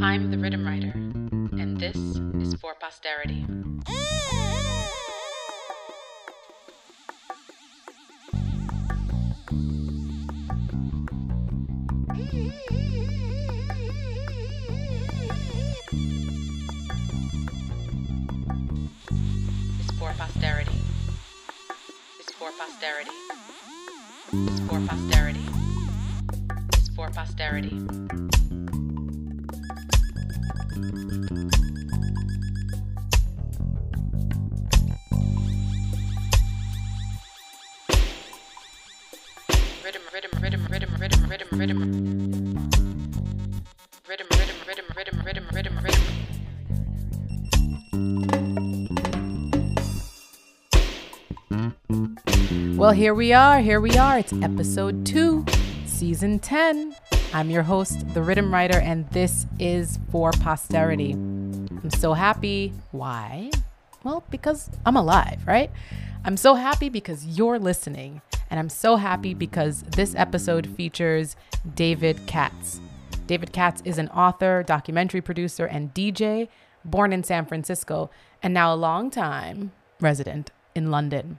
I'm, the riddim writer, and this is for posterity. Posterity. It's for posterity. It's for posterity. Well, here we are. Here we are. It's episode two, season 10. I'm your host, the Riddim Writer, and this is for posterity. I'm so happy. Why? Well, because I'm alive, right? I'm so happy because you're listening, and I'm so happy because this episode features David Katz. David Katz is an author, documentary producer, and DJ born in San Francisco and now a long time resident in London.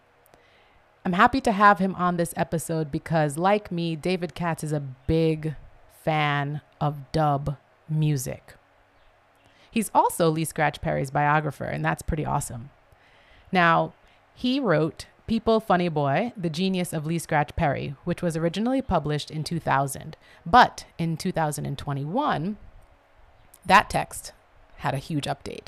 I'm happy to have him on this episode because, like me, David Katz is a big fan of dub music. He's also Lee Scratch Perry's biographer, and that's pretty awesome. Now, he wrote People Funny Boy, The Genius of Lee Scratch Perry, which was originally published in 2000. But in 2021, that text had a huge update.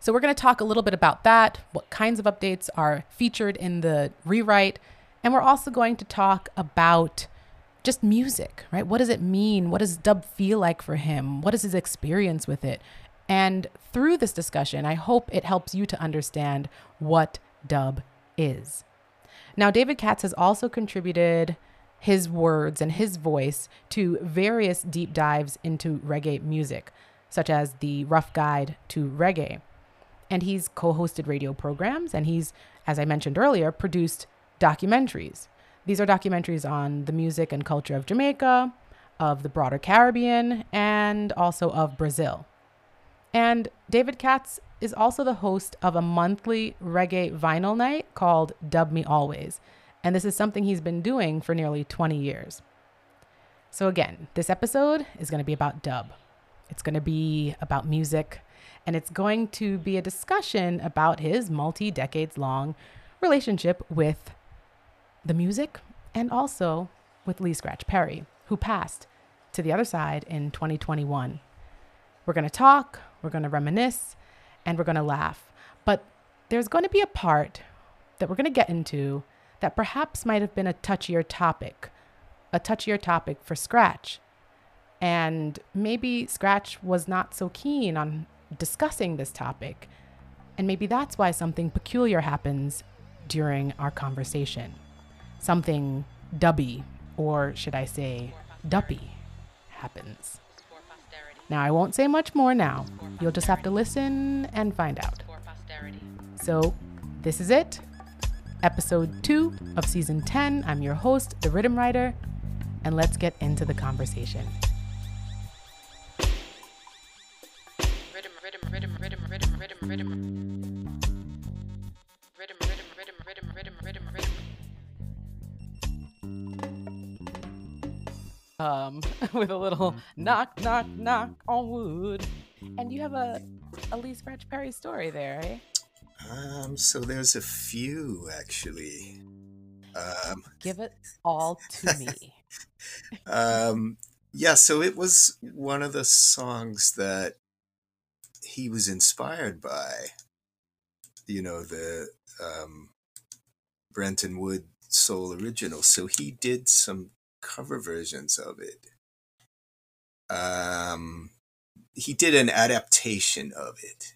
So we're going to talk a little bit about that, what kinds of updates are featured in the rewrite, and we're also going to talk about just music, right? What does it mean? What does dub feel like for him? What is his experience with it? And through this discussion, I hope it helps you to understand what dub is. Now, David Katz has also contributed his words and his voice to various deep dives into reggae music, such as the Rough Guide to Reggae and he's co-hosted radio programs and he's as i mentioned earlier produced documentaries. These are documentaries on the music and culture of jamaica of the broader caribbean and also of brazil. And david katz is also the host of a monthly reggae vinyl night called dub me always. And this is something he's been doing for nearly 20 years. So again this episode is going to be about dub. It's going to be about music and it's going to be a discussion about his multi decades long relationship with the music and also with Lee Scratch Perry, who passed to the other side in 2021. We're going to talk, we're going to reminisce, and we're going to laugh. But there's going to be a part that we're going to get into that perhaps might have been a touchier topic, a touchier topic for Scratch. And maybe Scratch was not so keen on discussing this topic. And maybe that's why something peculiar happens during our conversation. Something dubby, or should I say, duppy, happens. Now, I won't say much more now. You'll just have to listen and find out. So, this is it. Episode two of season 10. I'm your host, the Riddim Writer, and let's get into the conversation. Rhythm, rhythm, rhythm, rhythm, rhythm, rhythm, rhythm. Rhythm, rhythm, rhythm, rhythm, rhythm, rhythm, rhythm. um, with a little knock, knock, knock on wood. And you have a, a Lee Scratch Perry story there, eh? Um, so there's a few actually. Um, Give it all to me. um, yeah, so it was one of the songs that he was inspired by. You know, the um, Brenton Wood Soul original. So he did some cover versions of it. Um, he did an adaptation of it.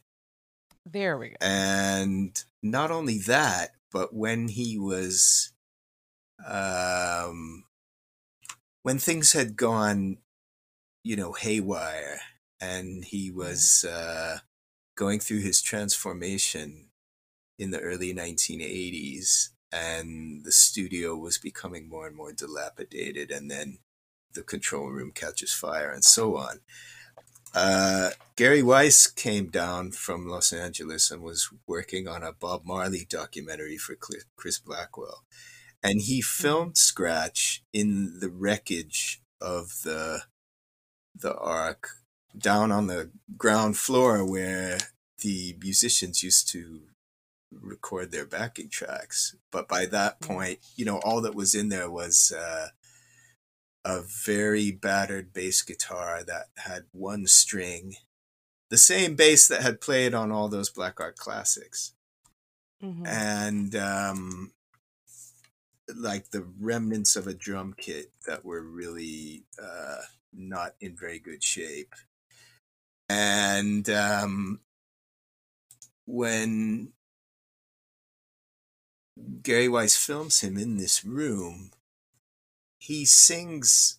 There we go. and not only that but when he was um when things had gone you know haywire and he was uh going through his transformation in the early 1980s and the studio was becoming more and more dilapidated, and then the control room catches fire, and so on. Uh, Gary Weiss came down from Los Angeles and was working on a Bob Marley documentary for Chris Blackwell. And he filmed Scratch in the wreckage of the the Ark down on the ground floor where the musicians used to record their backing tracks. But by that point, you know, all that was in there was uh, a very battered bass guitar that had one string, the same bass that had played on all those Black Ark classics. Mm-hmm. And um, like the remnants of a drum kit that were really uh, not in very good shape. And um, when Gary Weiss films him in this room, he sings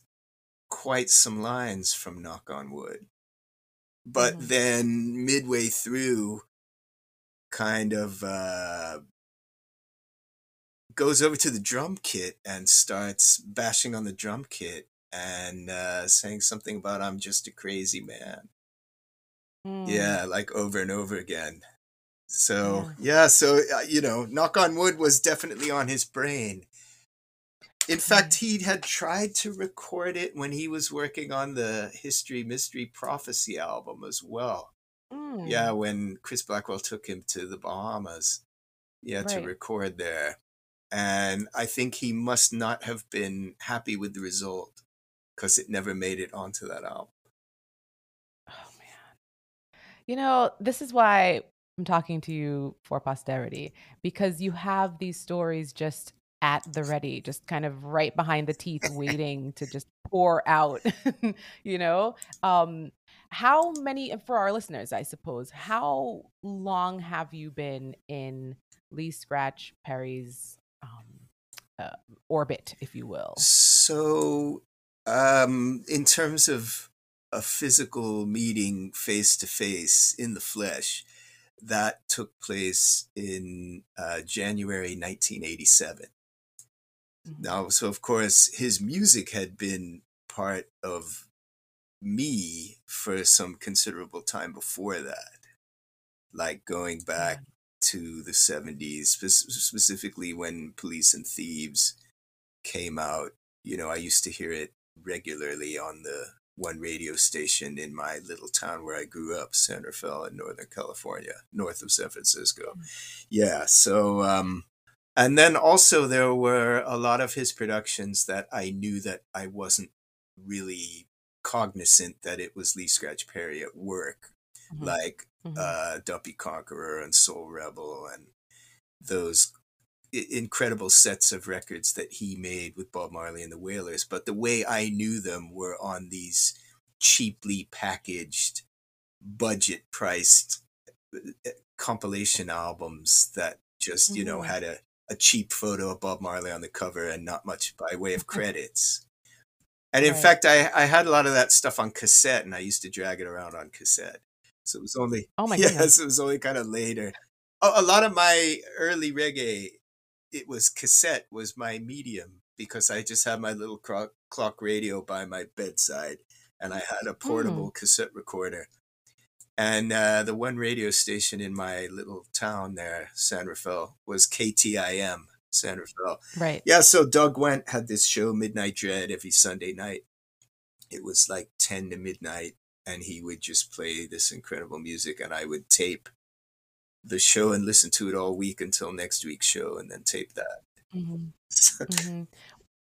quite some lines from Knock on Wood. But mm-hmm. then midway through, kind of uh, goes over to the drum kit and starts bashing on the drum kit and uh, saying something about I'm just a crazy man. Mm. Yeah, like over and over again. So, yeah, yeah so, uh, you know, Knock on Wood was definitely on his brain. In fact, he had tried to record it when he was working on the History Mystery Prophecy album as well. Mm. Yeah, when Chris Blackwell took him to the Bahamas, yeah, right. to record there. And I think he must not have been happy with the result because it never made it onto that album. You know, this is why I'm talking to you for posterity because you have these stories just at the ready, just kind of right behind the teeth, waiting to just pour out, you know? Um, how many, for our listeners, I suppose, how long have you been in Lee Scratch Perry's um, uh, orbit, if you will? So, um, in terms of a physical meeting face to face in the flesh, that took place in uh, January 1987. Mm-hmm. Now, so of course, his music had been part of me for some considerable time before that, like going back yeah. to the 70s, spe- specifically when Police and Thieves came out. You know, I used to hear it regularly on the one radio station in my little town where I grew up, Centerville in Northern California, north of San Francisco. Mm-hmm. Yeah, so um, and then also there were a lot of his productions that I knew that I wasn't really cognizant that it was Lee Scratch Perry at work, mm-hmm. like mm-hmm. uh, Duppy Conqueror and Soul Rebel and those incredible sets of records that he made with Bob Marley and the Wailers. But the way I knew them were on these cheaply packaged, budget priced uh, compilation albums that just, mm-hmm. you know, mm-hmm. had a a cheap photo of Bob Marley on the cover and not much by way of credits. And in right. fact, I, I had a lot of that stuff on cassette and I used to drag it around on cassette. So it was only, oh my yes, goodness. it was only kind of later. A, a lot of my early reggae, it was cassette was my medium because I just had my little clock, clock radio by my bedside and I had a portable mm. cassette recorder and uh, the one radio station in my little town there, San Rafael, was KTIM, San Rafael. Right. Yeah. So Doug Wendt had this show, Midnight Dread, every Sunday night. It was like 10 to midnight, and he would just play this incredible music, and I would tape the show and listen to it all week until next week's show, and then tape that. Mm-hmm. mm-hmm.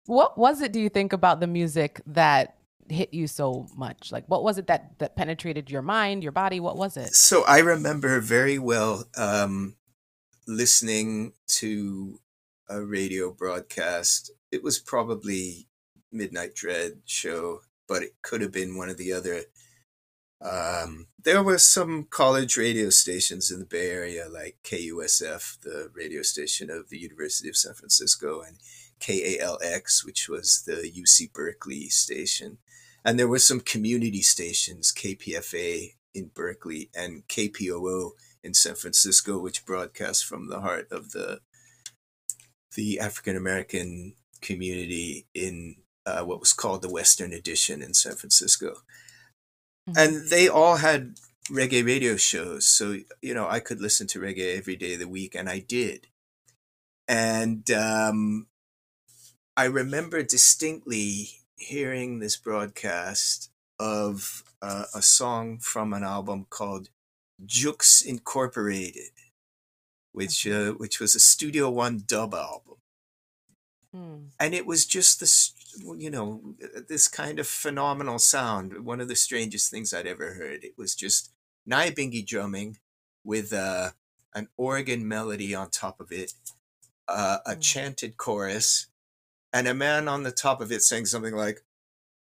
What was it, do you think, about the music that hit you so much? Like, what was it that that penetrated your mind, your body? What was it? So I remember very well um, listening to a radio broadcast. It was probably Midnight Dread show, but it could have been one of the other. Um, there were some college radio stations in the Bay Area, like KUSF, the radio station of the University of San Francisco, and KALX, which was the UC Berkeley station. And there were some community stations, KPFA in Berkeley and KPOO in San Francisco, which broadcast from the heart of the the African American community in uh, what was called the Western Addition in San Francisco. Mm-hmm. And they all had reggae radio shows. So, you know, I could listen to reggae every day of the week, and I did. And um, I remember distinctly hearing this broadcast of uh, a song from an album called Jukes Incorporated, which uh, which was a Studio One dub album, hmm. and it was just this, you know, this kind of phenomenal sound. One of the strangest things I'd ever heard. It was just Nyabinghi drumming with uh, an organ melody on top of it, uh, a hmm. chanted chorus, and a man on the top of it saying something like,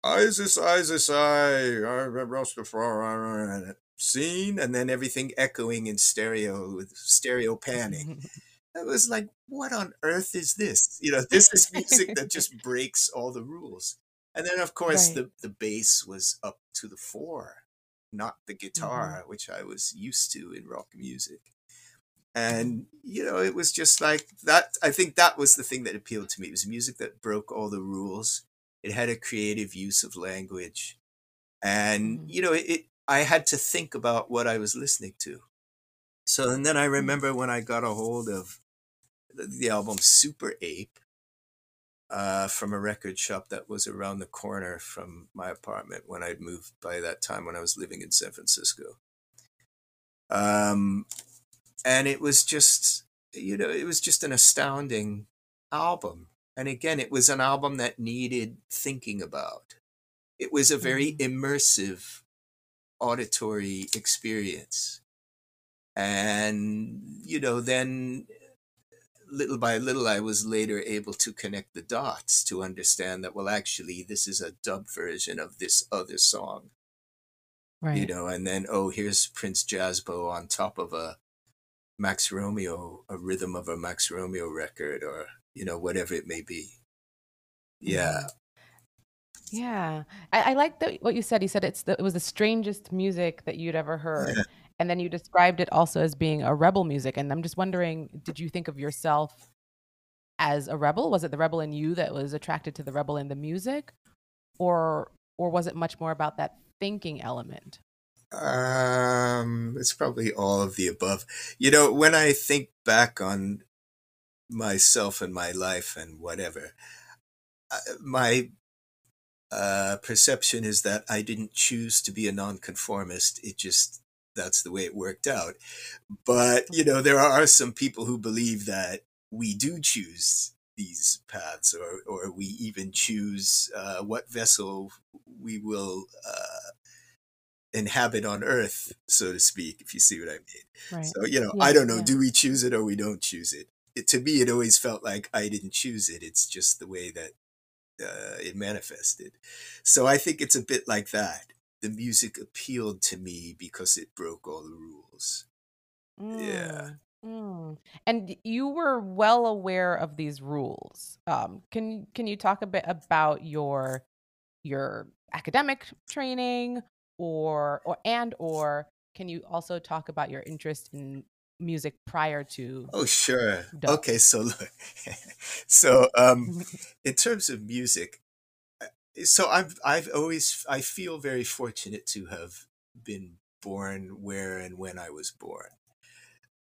Isis, Isis, I, I, remember Rastafari, scene, and then everything echoing in stereo with stereo panning. it was like, what on earth is this? You know, this is music that just breaks all the rules. And then, of course, right. the, the bass was up to the fore, not the guitar, mm-hmm. which I was used to in rock music and you know it was just like that i think that was the thing that appealed to me it was music that broke all the rules it had a creative use of language and mm-hmm. you know it, i had to think about what i was listening to so and then i mm-hmm. remember when i got a hold of the, album super ape uh, from a record shop that was around the corner from my apartment when I'd moved by that time when I was living in San Francisco. Um, and it was just you know it was just an astounding album and again it was an album that needed thinking about it was a very mm-hmm. immersive auditory experience and you know then little by little i was later able to connect the dots to understand that well actually this is a dub version of this other song right you know and then oh here's prince jazzbo on top of a Max Romeo, a rhythm of a Max Romeo record, or you know whatever it may be. Yeah. Yeah, I, I like what you said. You said it's the, it was the strangest music that you'd ever heard, yeah. And then you described it also as being a rebel music. And I'm just wondering, did you think of yourself as a rebel? Was it the rebel in you that was attracted to the rebel in the music, or or was it much more about that thinking element? Um, it's probably all of the above. You know, when I think back on myself and my life and whatever, uh, my uh, perception is that I didn't choose to be a nonconformist. It just that's the way it worked out. But you know, there are some people who believe that we do choose these paths, or or we even choose uh, what vessel we will uh, inhabit on earth so to speak if you see what i mean right. so you know yeah, i don't know yeah. do we choose it or we don't choose it? it to me it always felt like i didn't choose it it's just the way that uh, it manifested so i think it's a bit like that the music appealed to me because it broke all the rules mm. yeah Mm. And you were well aware of these rules. Um, can can you talk a bit about your your academic training or or and or can you also talk about your interest in music prior to oh sure okay so look so um in terms of music so i've i've always i feel very fortunate to have been born where and when i was born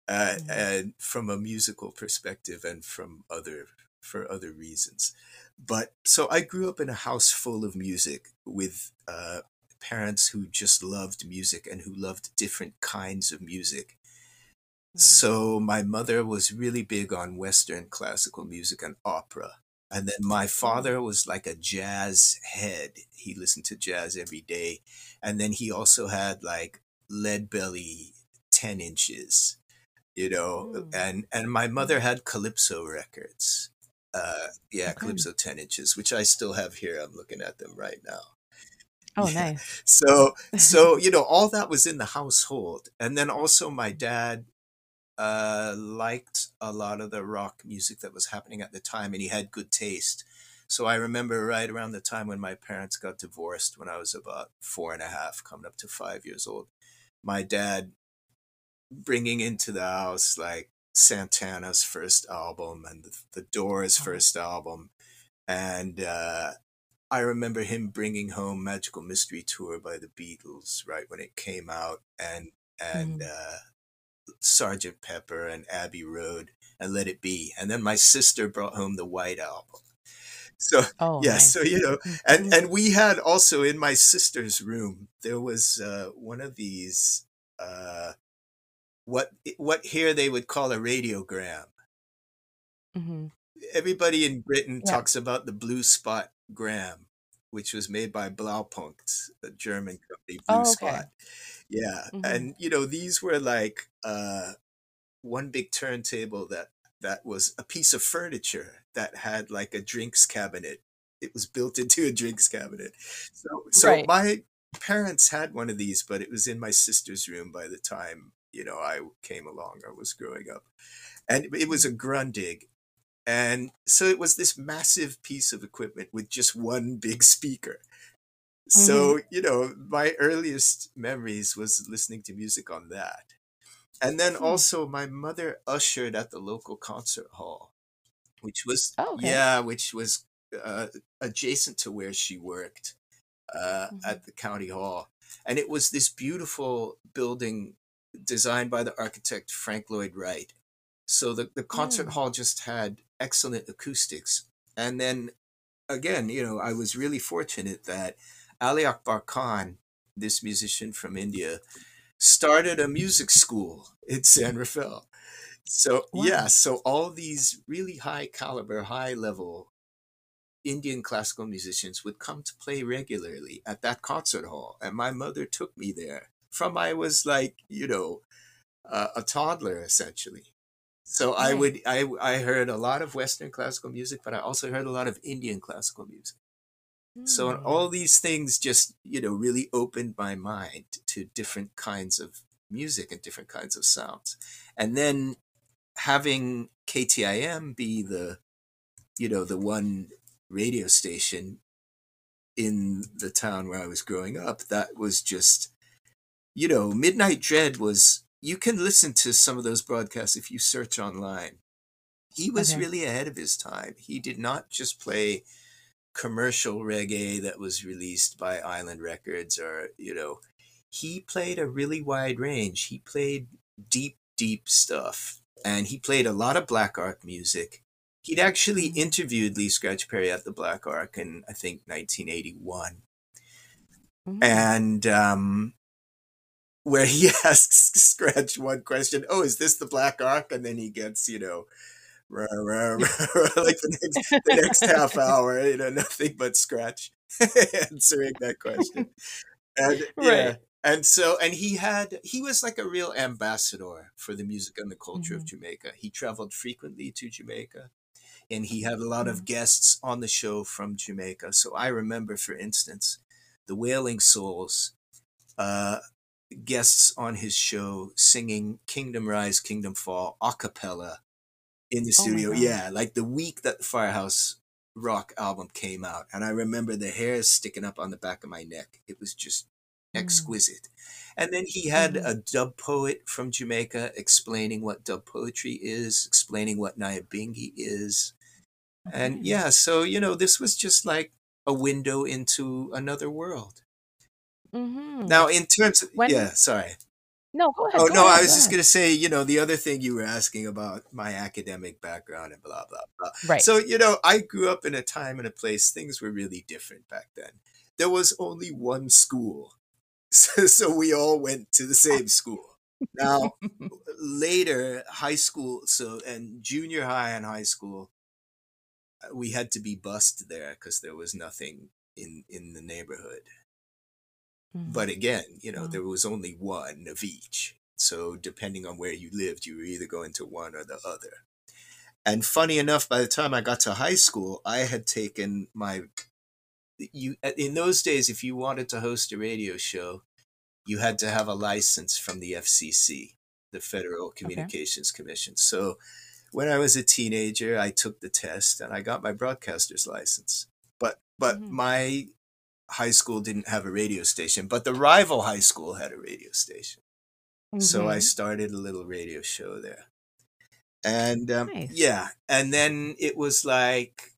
uh, mm-hmm. and from a musical perspective and from other for other reasons but so i grew up in a house full of music with uh, parents who just loved music and who loved different kinds of music. Mm-hmm. So my mother was really big on Western classical music and opera. And then my father was like a jazz head. He listened to jazz every day. And then he also had like lead belly 10 inches, you know, mm. and, and my mother had Calypso records. Uh, yeah, okay. Calypso 10 inches, which I still have here. I'm looking at them right now. Oh, yeah. nice. So, so you know, all that was in the household, and then also my dad uh, liked a lot of the rock music that was happening at the time, and he had good taste. So I remember right around the time when my parents got divorced, when I was about four and a half, coming up to five years old, my dad bringing into the house like Santana's first album and the, the Doors' Oh. first album, and uh, I remember him bringing home Magical Mystery Tour by the Beatles right when it came out, and and Mhm. uh, Sergeant Pepper and Abbey Road and Let It Be, and then my sister brought home the White Album. So Oh, yeah, nice. so you know, and and we had also in my sister's room there was uh, one of these uh, what what here they would call a radiogram. Mm-hmm. Everybody in Britain Yeah. talks about the Blue Spot Gram, which was made by Blaupunkt, a German company. Blue Oh, okay. Spot, yeah, Mhm. and you know these were like uh, one big turntable that that was a piece of furniture that had like a drinks cabinet. It was built into a drinks cabinet. So so Right. my parents had one of these, but it was in my sister's room by the time you know I came along I was growing up, and it was a Grundig. And so it was this massive piece of equipment with just one big speaker. So, you know, my earliest memories was listening to music on that. And then Hmm. also my mother ushered at the local concert hall, which was Oh, okay. yeah, which was uh, adjacent to where she worked uh, Mhm. at the county hall. And it was this beautiful building designed by the architect Frank Lloyd Wright. So the, the concert Mm. hall just had excellent acoustics. And then again, you know, I was really fortunate that Ali Akbar Khan, this musician from India, started a music school in San Rafael. So yeah, so all these really high caliber, high level Indian classical musicians would come to play regularly at that concert hall, and my mother took me there from I was like you know uh, a toddler essentially. So I would I I heard a lot of Western classical music, but I also heard a lot of Indian classical music. So Hmm. all these things just, you know, really opened my mind to different kinds of music and different kinds of sounds. And then having KTIM be the, you know, the one radio station in the town where I was growing up, that was just, you know, Midnight Dread was, you can listen to some of those broadcasts if you search online. He was Okay. really ahead of his time. He did not just play commercial reggae that was released by Island Records or, you know, he played a really wide range. He played deep, deep stuff. And he played a lot of Black Ark music. He'd actually Mhm. interviewed Lee Scratch Perry at the Black Ark in, I think, 1981. Mhm. And um, where he asks Scratch one question, Oh, is this the Black Ark? And then he gets, you know, rah, rah, rah, like the next, the next half hour, you know, nothing but Scratch answering that question. And yeah. Right. And so, and he had, he was like a real ambassador for the music and the culture of Mhm. Jamaica. He traveled frequently to Jamaica and he had a lot of guests on the show from Jamaica. So I remember, for instance, the Wailing Souls, uh, guests on his show singing Kingdom Rise, Kingdom Fall a cappella in the Oh studio. God. yeah, like the week that the Firehouse Rock album came out. And I remember the hairs sticking up on the back of my neck. It was just Mm. exquisite. And then he had Mhm. a dub poet from Jamaica explaining what dub poetry is, explaining what Nyabingi is. And yeah, so, you know, this was just like a window into another world. Mhm. Now, in terms of, When- yeah, sorry. No, go ahead. Oh, go no, ahead, I was go just going to say, you know, the other thing you were asking about my academic background and blah, blah, blah. Right. So, you know, I grew up in a time and a place, things were really different back then. There was only one school. So, so we all went to the same school. Now, later, high school, so, and junior high and high school, uh, we had to be bused there because there was nothing in, in the neighborhood. Mhm. But again, you know, Wow. there was only one of each. So depending on where you lived, you were either going to one or the other. And funny enough, by the time I got to high school, I had taken my you in those days if you wanted to host a radio show, you had to have a license from the FCC, the Federal Communications Commission. So when I was a teenager, I took the test and I got my broadcaster's license. But but Mhm. my high school didn't have a radio station, but the rival high school had a radio station. So I Mhm. started a little radio show there. And um, Nice. yeah, and then it was like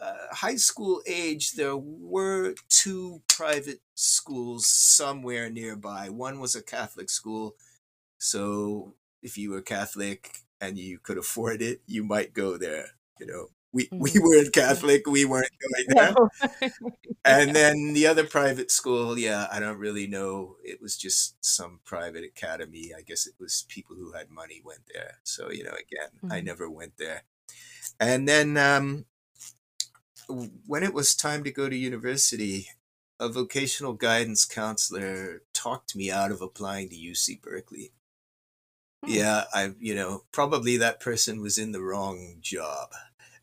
uh, high school age. There were two private schools somewhere nearby. One was a Catholic school, so if you were Catholic and you could afford it, you might go there. You know, we we Mhm. weren't Catholic, we weren't going there. No. And then the other private school, yeah, I don't really know. It was just some private academy. I guess it was people who had money went there. So, you know, again, I Mhm. never went there. And then um, when it was time to go to university, a vocational guidance counselor talked me out of applying to UC Berkeley. Hmm. Yeah, I, you know, probably that person was in the wrong job.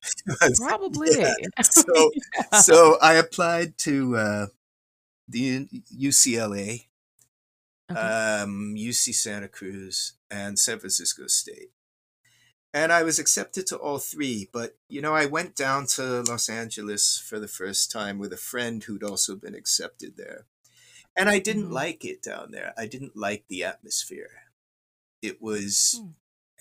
Probably. Yeah. So, so I applied to uh, the UCLA, Okay. um, UC Santa Cruz, and San Francisco State. And I was accepted to all three, but you know, I went down to Los Angeles for the first time with a friend who'd also been accepted there. And I didn't Mhm. like it down there. I didn't like the atmosphere. It was Hmm.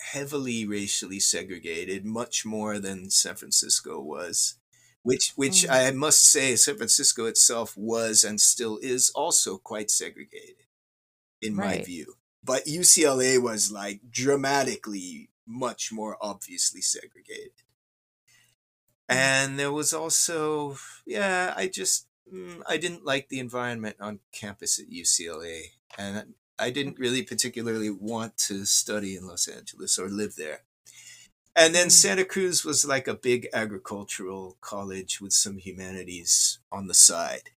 Heavily racially segregated, much more than San Francisco was. Which, which Mm. I must say, San Francisco itself was and still is also quite segregated, in my view. But UCLA was like dramatically much more obviously segregated. Mm. And there was also, yeah, I just, mm, I didn't like the environment on campus at UCLA. And I didn't really particularly want to study in Los Angeles or live there. And then Mm. Santa Cruz was like a big agricultural college with some humanities on the side.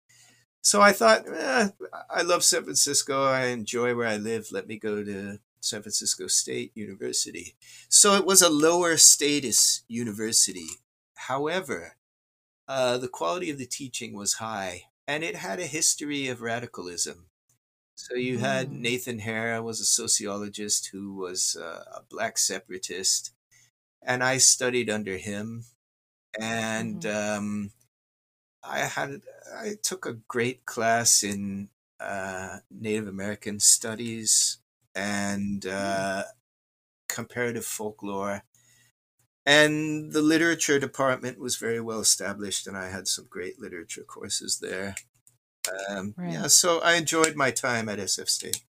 So I thought, eh, I love San Francisco. I enjoy where I live. Let me go to San Francisco State University. So it was a lower status university. However, uh, the quality of the teaching was high, and it had a history of radicalism. So you had Mm. Nathan Hare was a sociologist who was uh, a black separatist, and I studied under him. And um, I had I took a great class in uh, Native American studies and uh, comparative folklore. And the literature department was very well established, and I had some great literature courses there. Um, Right. Yeah, so I enjoyed my time at SF State.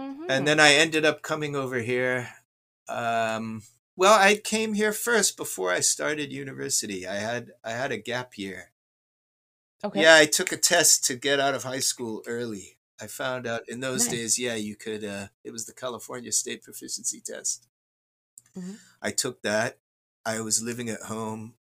Mhm. And then I ended up coming over here. Um, well, I came here first before I started university. I had I had a gap year. okay. Yeah, I took a test to get out of high school early. I found out in those Nice. days, yeah, you could. Uh, it was the California State Proficiency Test. Mhm. I took that. I was living at home.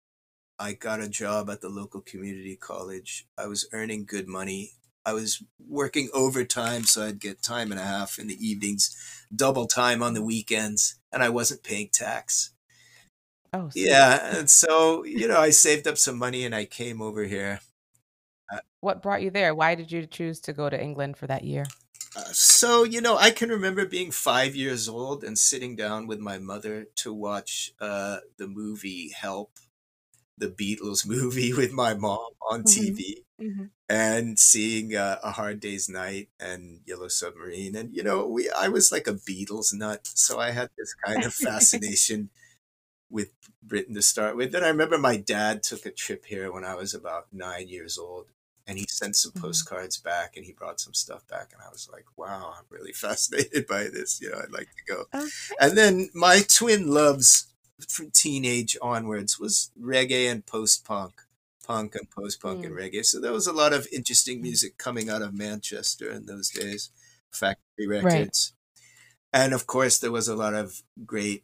I got a job at the local community college. I was earning good money. I was working overtime, so I'd get time and a half in the evenings, double time on the weekends, and I wasn't paying tax. Oh. Yeah, and so you know, I saved up some money and I came over here. What brought you there? Why did you choose to go to England for that year? Uh, so you know, I can remember being five years old and sitting down with my mother to watch uh, the movie Help, the Beatles movie, with my mom on Mhm. TV. and seeing uh, a hard day's night and yellow submarine and you know we i was like a beatles nut so i had this kind of fascination with britain to start with Then i remember my dad took a trip here when i was about nine years old and he sent some Mhm. postcards back and he brought some stuff back and i was like wow i'm really fascinated by this you know i'd like to go Okay. and then my twin loves from teenage onwards was reggae and post-punk punk and post-punk and hmm. reggae. So there was a lot of interesting hmm. music coming out of manchester in those days factory records. And of course there was a lot of great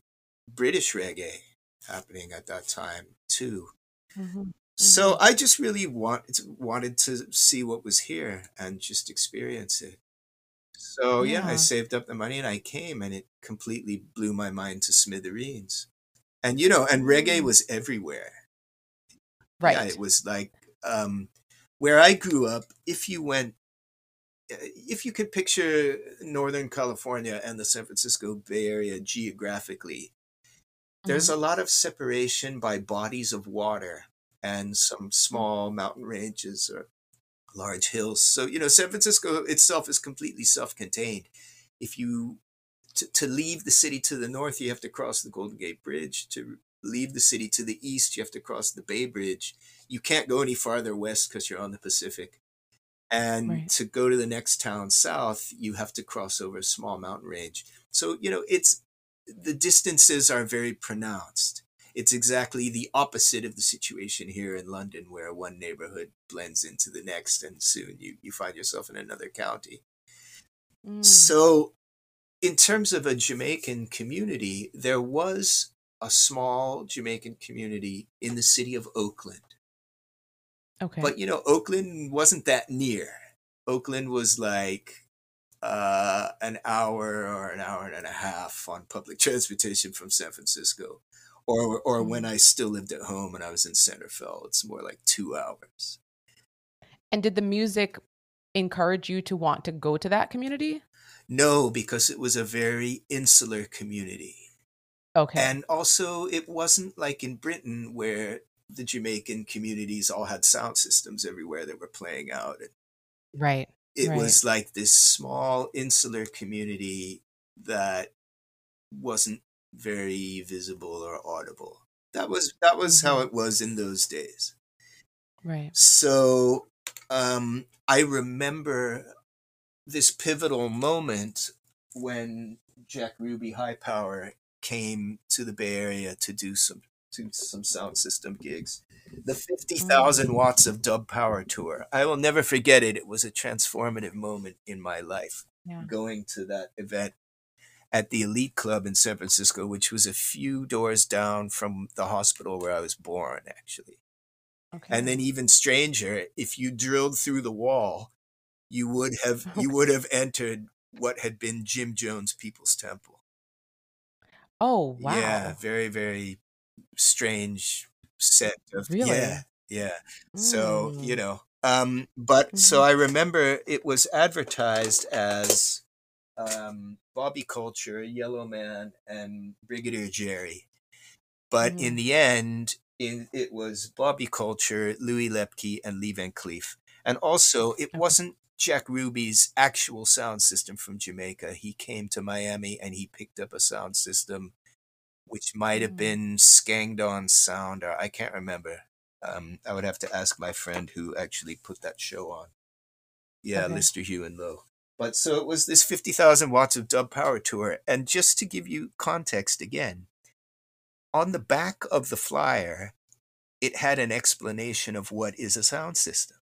british reggae happening at that time too. Mhm. so mm-hmm. i just really want, wanted to see what was here and just experience it. So yeah. I saved up the money and I came and it completely blew my mind to smithereens. And you know, and reggae Mm. was everywhere. Right. Yeah, it was like um where I grew up, if you went uh, if you could picture Northern California and the San Francisco Bay Area geographically, there's Mhm. a lot of separation by bodies of water and some small mountain ranges or large hills. So, you know, San Francisco itself is completely self contained. If you to, to leave the city to the north, you have to cross the Golden Gate Bridge. To leave the city to the east, you have to cross the Bay Bridge. You can't go any farther west because you're on the Pacific. And Right. to go to the next town south, you have to cross over a small mountain range. So, you know, it's the distances are very pronounced. It's exactly the opposite of the situation here in London, where one neighborhood blends into the next, and soon you, you find yourself in another county. Mm. So, in terms of a Jamaican community, there was a small Jamaican community in the city of Oakland. okay. But you know, Oakland wasn't that near. Oakland was like uh, an hour or an hour and a half on public transportation from San Francisco. Or, or when I still lived at home and I was in Centerville, it's more like two hours. and did the music encourage you to want to go to that community? No, because it was a very insular community. Okay. And also, it wasn't like in Britain where the Jamaican communities all had sound systems everywhere that were playing out. right. It Right. was like this small insular community that wasn't very visible or audible. That was that was how Mhm. it was in those days. Right. So um, I remember this pivotal moment when Jack Ruby High Power came to the Bay Area to do some to some sound system gigs. The 50,000 mm. watts of dub power tour. I will never forget it. It was a transformative moment in my life Yeah. going to that event at the Elite Club in San Francisco, which was a few doors down from the hospital where I was born, actually. Okay. And then even stranger, if you drilled through the wall, you would have you would have entered what had been Jim Jones People's Temple. oh wow. Yeah, very very strange set of Really? yeah yeah. So you Mm. know, um, but so Mhm. I remember it was advertised as um, Bobby Culture, Yellow Man, and Brigadier Jerry. But in Mhm. the end, in, it was Bobby Culture, Louis Lepke, and Lee Van Cleef. And also, it wasn't Jack Ruby's actual sound system from Jamaica. He came to Miami and he picked up a sound system which might have Mm. been Skangdon Sound, or I can't remember. Um, I would have to ask my friend who actually put that show on. Yeah, Okay. Lister Hugh and Low. But so it was this 50,000 watts of dub power tour. And just to give you context again, on the back of the flyer, it had an explanation of what is a sound system.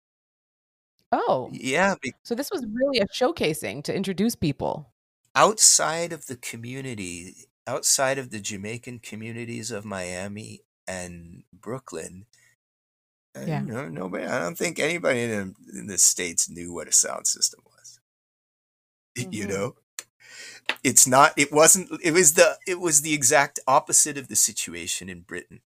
Oh. Yeah, So this was really a showcasing to introduce people. outside of the community, outside of the Jamaican communities of Miami and Brooklyn, uh, Yeah. no, nobody. I don't think anybody in, the- in the states knew what a sound system was. You Mhm. know, it's not. It wasn't. It was the. It was the exact opposite of the situation in Britain.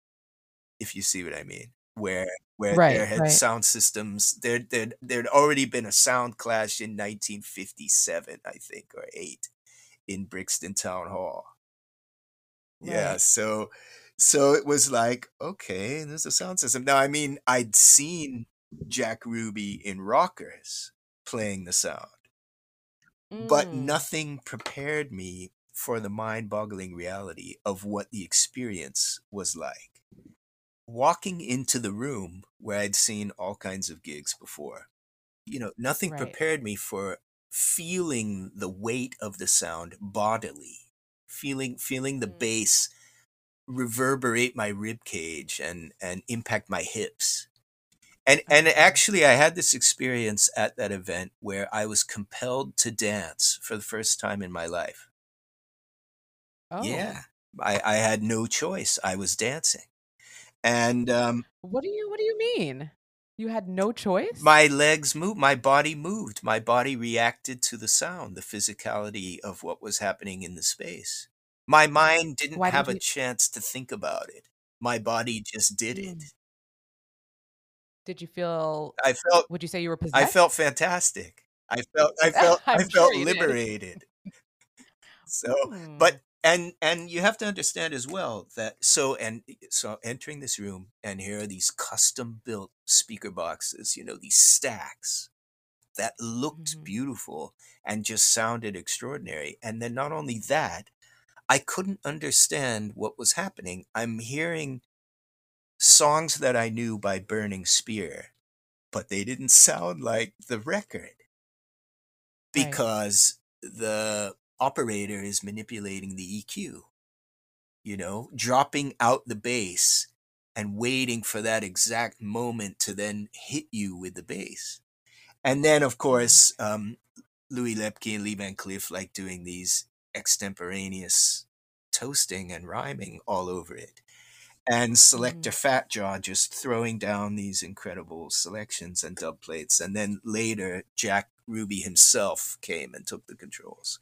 If you see what I mean, where where Right, there had right. sound systems, there there there'd already been a sound clash in 1957, I think, or eight, in Brixton Town Hall. Yeah, so so it was like, okay, there's a sound system. Now, I mean, I'd seen Jack Ruby in Rockers playing the sound, but Mm. nothing prepared me for the mind-boggling reality of what the experience was like. Walking into the room where I'd seen all kinds of gigs before, you know, nothing Right. prepared me for feeling the weight of the sound bodily, feeling feeling the Mm. bass reverberate my rib cage and and impact my hips. And and actually I had this experience at that event where I was compelled to dance for the first time in my life. Oh. Yeah. I, I had no choice. I was dancing. And um, What do you what do you mean? You had no choice? my legs moved, my body moved, my body reacted to the sound, the physicality of what was happening in the space. My mind didn't Why have did a you chance to think about it. My body just did it. Mm. Did you feel I felt would you say you were possessed? I felt fantastic. I felt I felt I felt sure you did. liberated. So, but and and you have to understand as well that so and so entering this room and here are these custom built speaker boxes, you know, these stacks that looked Mhm. beautiful and just sounded extraordinary. And then not only that, I couldn't understand what was happening. I'm hearing songs that I knew by Burning Spear, but they didn't sound like the record Right. because the operator is manipulating the EQ, you know, dropping out the bass and waiting for that exact moment to then hit you with the bass. And then, of course, um, Louis Lepke and Lee Van Cleef like doing these extemporaneous toasting and rhyming all over it. And selector Fat Jaw just throwing down these incredible selections and dub plates. And then later, Jack Ruby himself came and took the controls.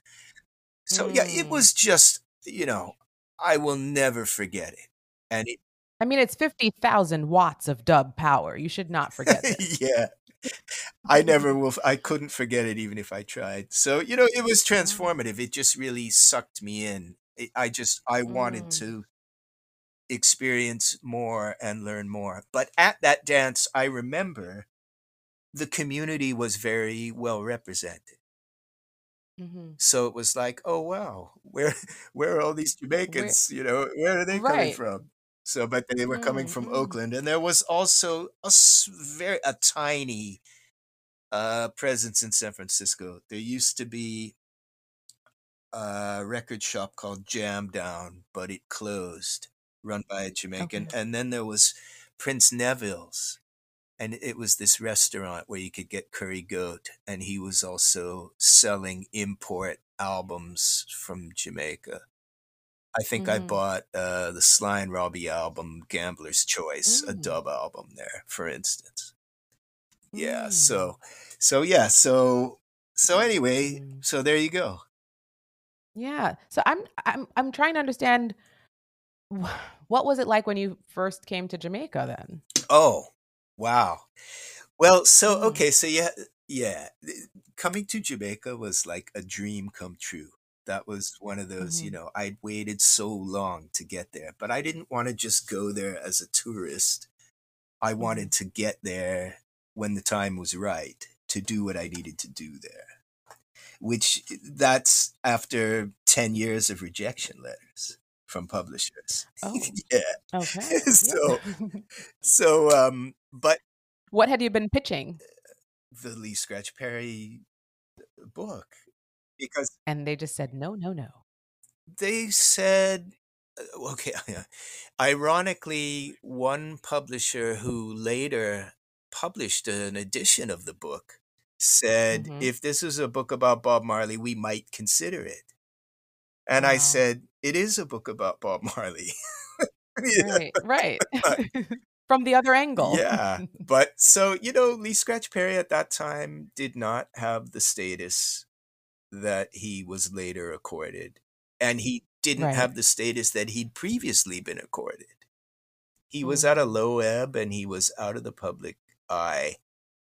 So, yeah, it Mm. was just, you know, I will never forget it. And it, I mean, it's 50,000 watts of dub power. You should not forget this. yeah. I never will. I couldn't forget it even if I tried. So, you know, it was transformative. It just really sucked me in. It, I just, I wanted Mm. to experience more and learn more. But at that dance, I remember the community was very well represented. Hmm So it was like, oh wow, where where are all these Jamaicans? You know, where are they coming Right. from? So, but they were coming from mm. Oakland, and there was also a s- very a tiny uh, presence in San Francisco. There used to be a record shop called Jam Down, but it closed, run by a Jamaican. Okay. And then there was Prince Neville's, and it was this restaurant where you could get curry goat, and he was also selling import albums from Jamaica. I think I Mhm. bought uh, the Sly and Robbie album, Gambler's Choice, a Mm. dub album there, for instance. Yeah, Mm. so so yeah, so so anyway, Mm. so there you go. Yeah. So I'm I'm I'm trying to understand what was it like when you first came to Jamaica then? Oh, wow. Well, so Mm. okay, so yeah, yeah, th- coming to Jamaica was like a dream come true. That was one of those, you Mhm. know, I'd waited so long to get there, but I didn't want to just go there as a tourist. I Mm-hmm. wanted to get there when the time was right to do what I needed to do there. Which that's after 10 years of rejection letters from publishers. Oh, yeah. okay. so Yeah. so um but what had you been pitching? the Lee Scratch Perry book because And they just said no, no, no. they said uh, okay ironically one publisher who later published an edition of the book said Mhm. if this is a book about Bob Marley we might consider it and I said it is a book about Bob Marley? Right, right. From the other angle. Yeah, but so you know, Lee Scratch Perry at that time did not have the status that he was later accorded, and he didn't Right. have the status that he'd previously been accorded. He was at a low ebb, and he was out of the public eye,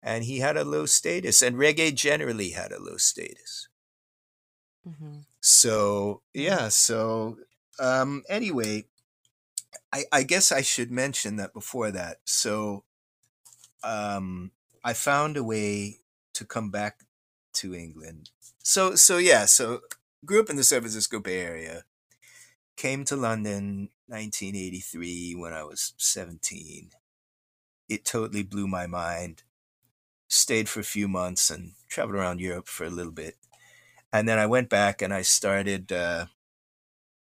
and he had a low status, and reggae generally had a low status. Mhm. So Yeah. yeah, so um anyway, I I guess I should mention that before that. So um I found a way to come back to England. So so yeah, so grew up in the San Francisco Bay Area. Came to London 1983 when I was 17. It totally blew my mind. Stayed for a few months and traveled around Europe for a little bit. And then I went back and I started uh,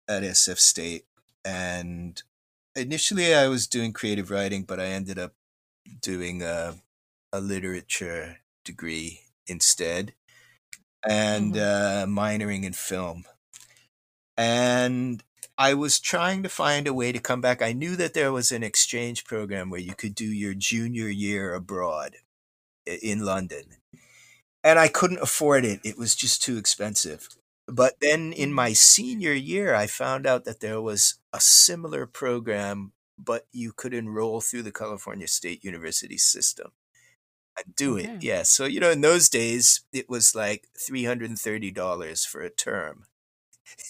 at SF State. And initially I was doing creative writing, but I ended up doing a, a literature degree instead and uh, minoring in film. And I was trying to find a way to come back. I knew that there was an exchange program where you could do your junior year abroad in London. And I couldn't afford it. It was just too expensive. But then in my senior year, I found out that there was a similar program, but you could enroll through the California State University system and do it. Okay. Yeah. So, you know, in those days, it was like $330 for a term.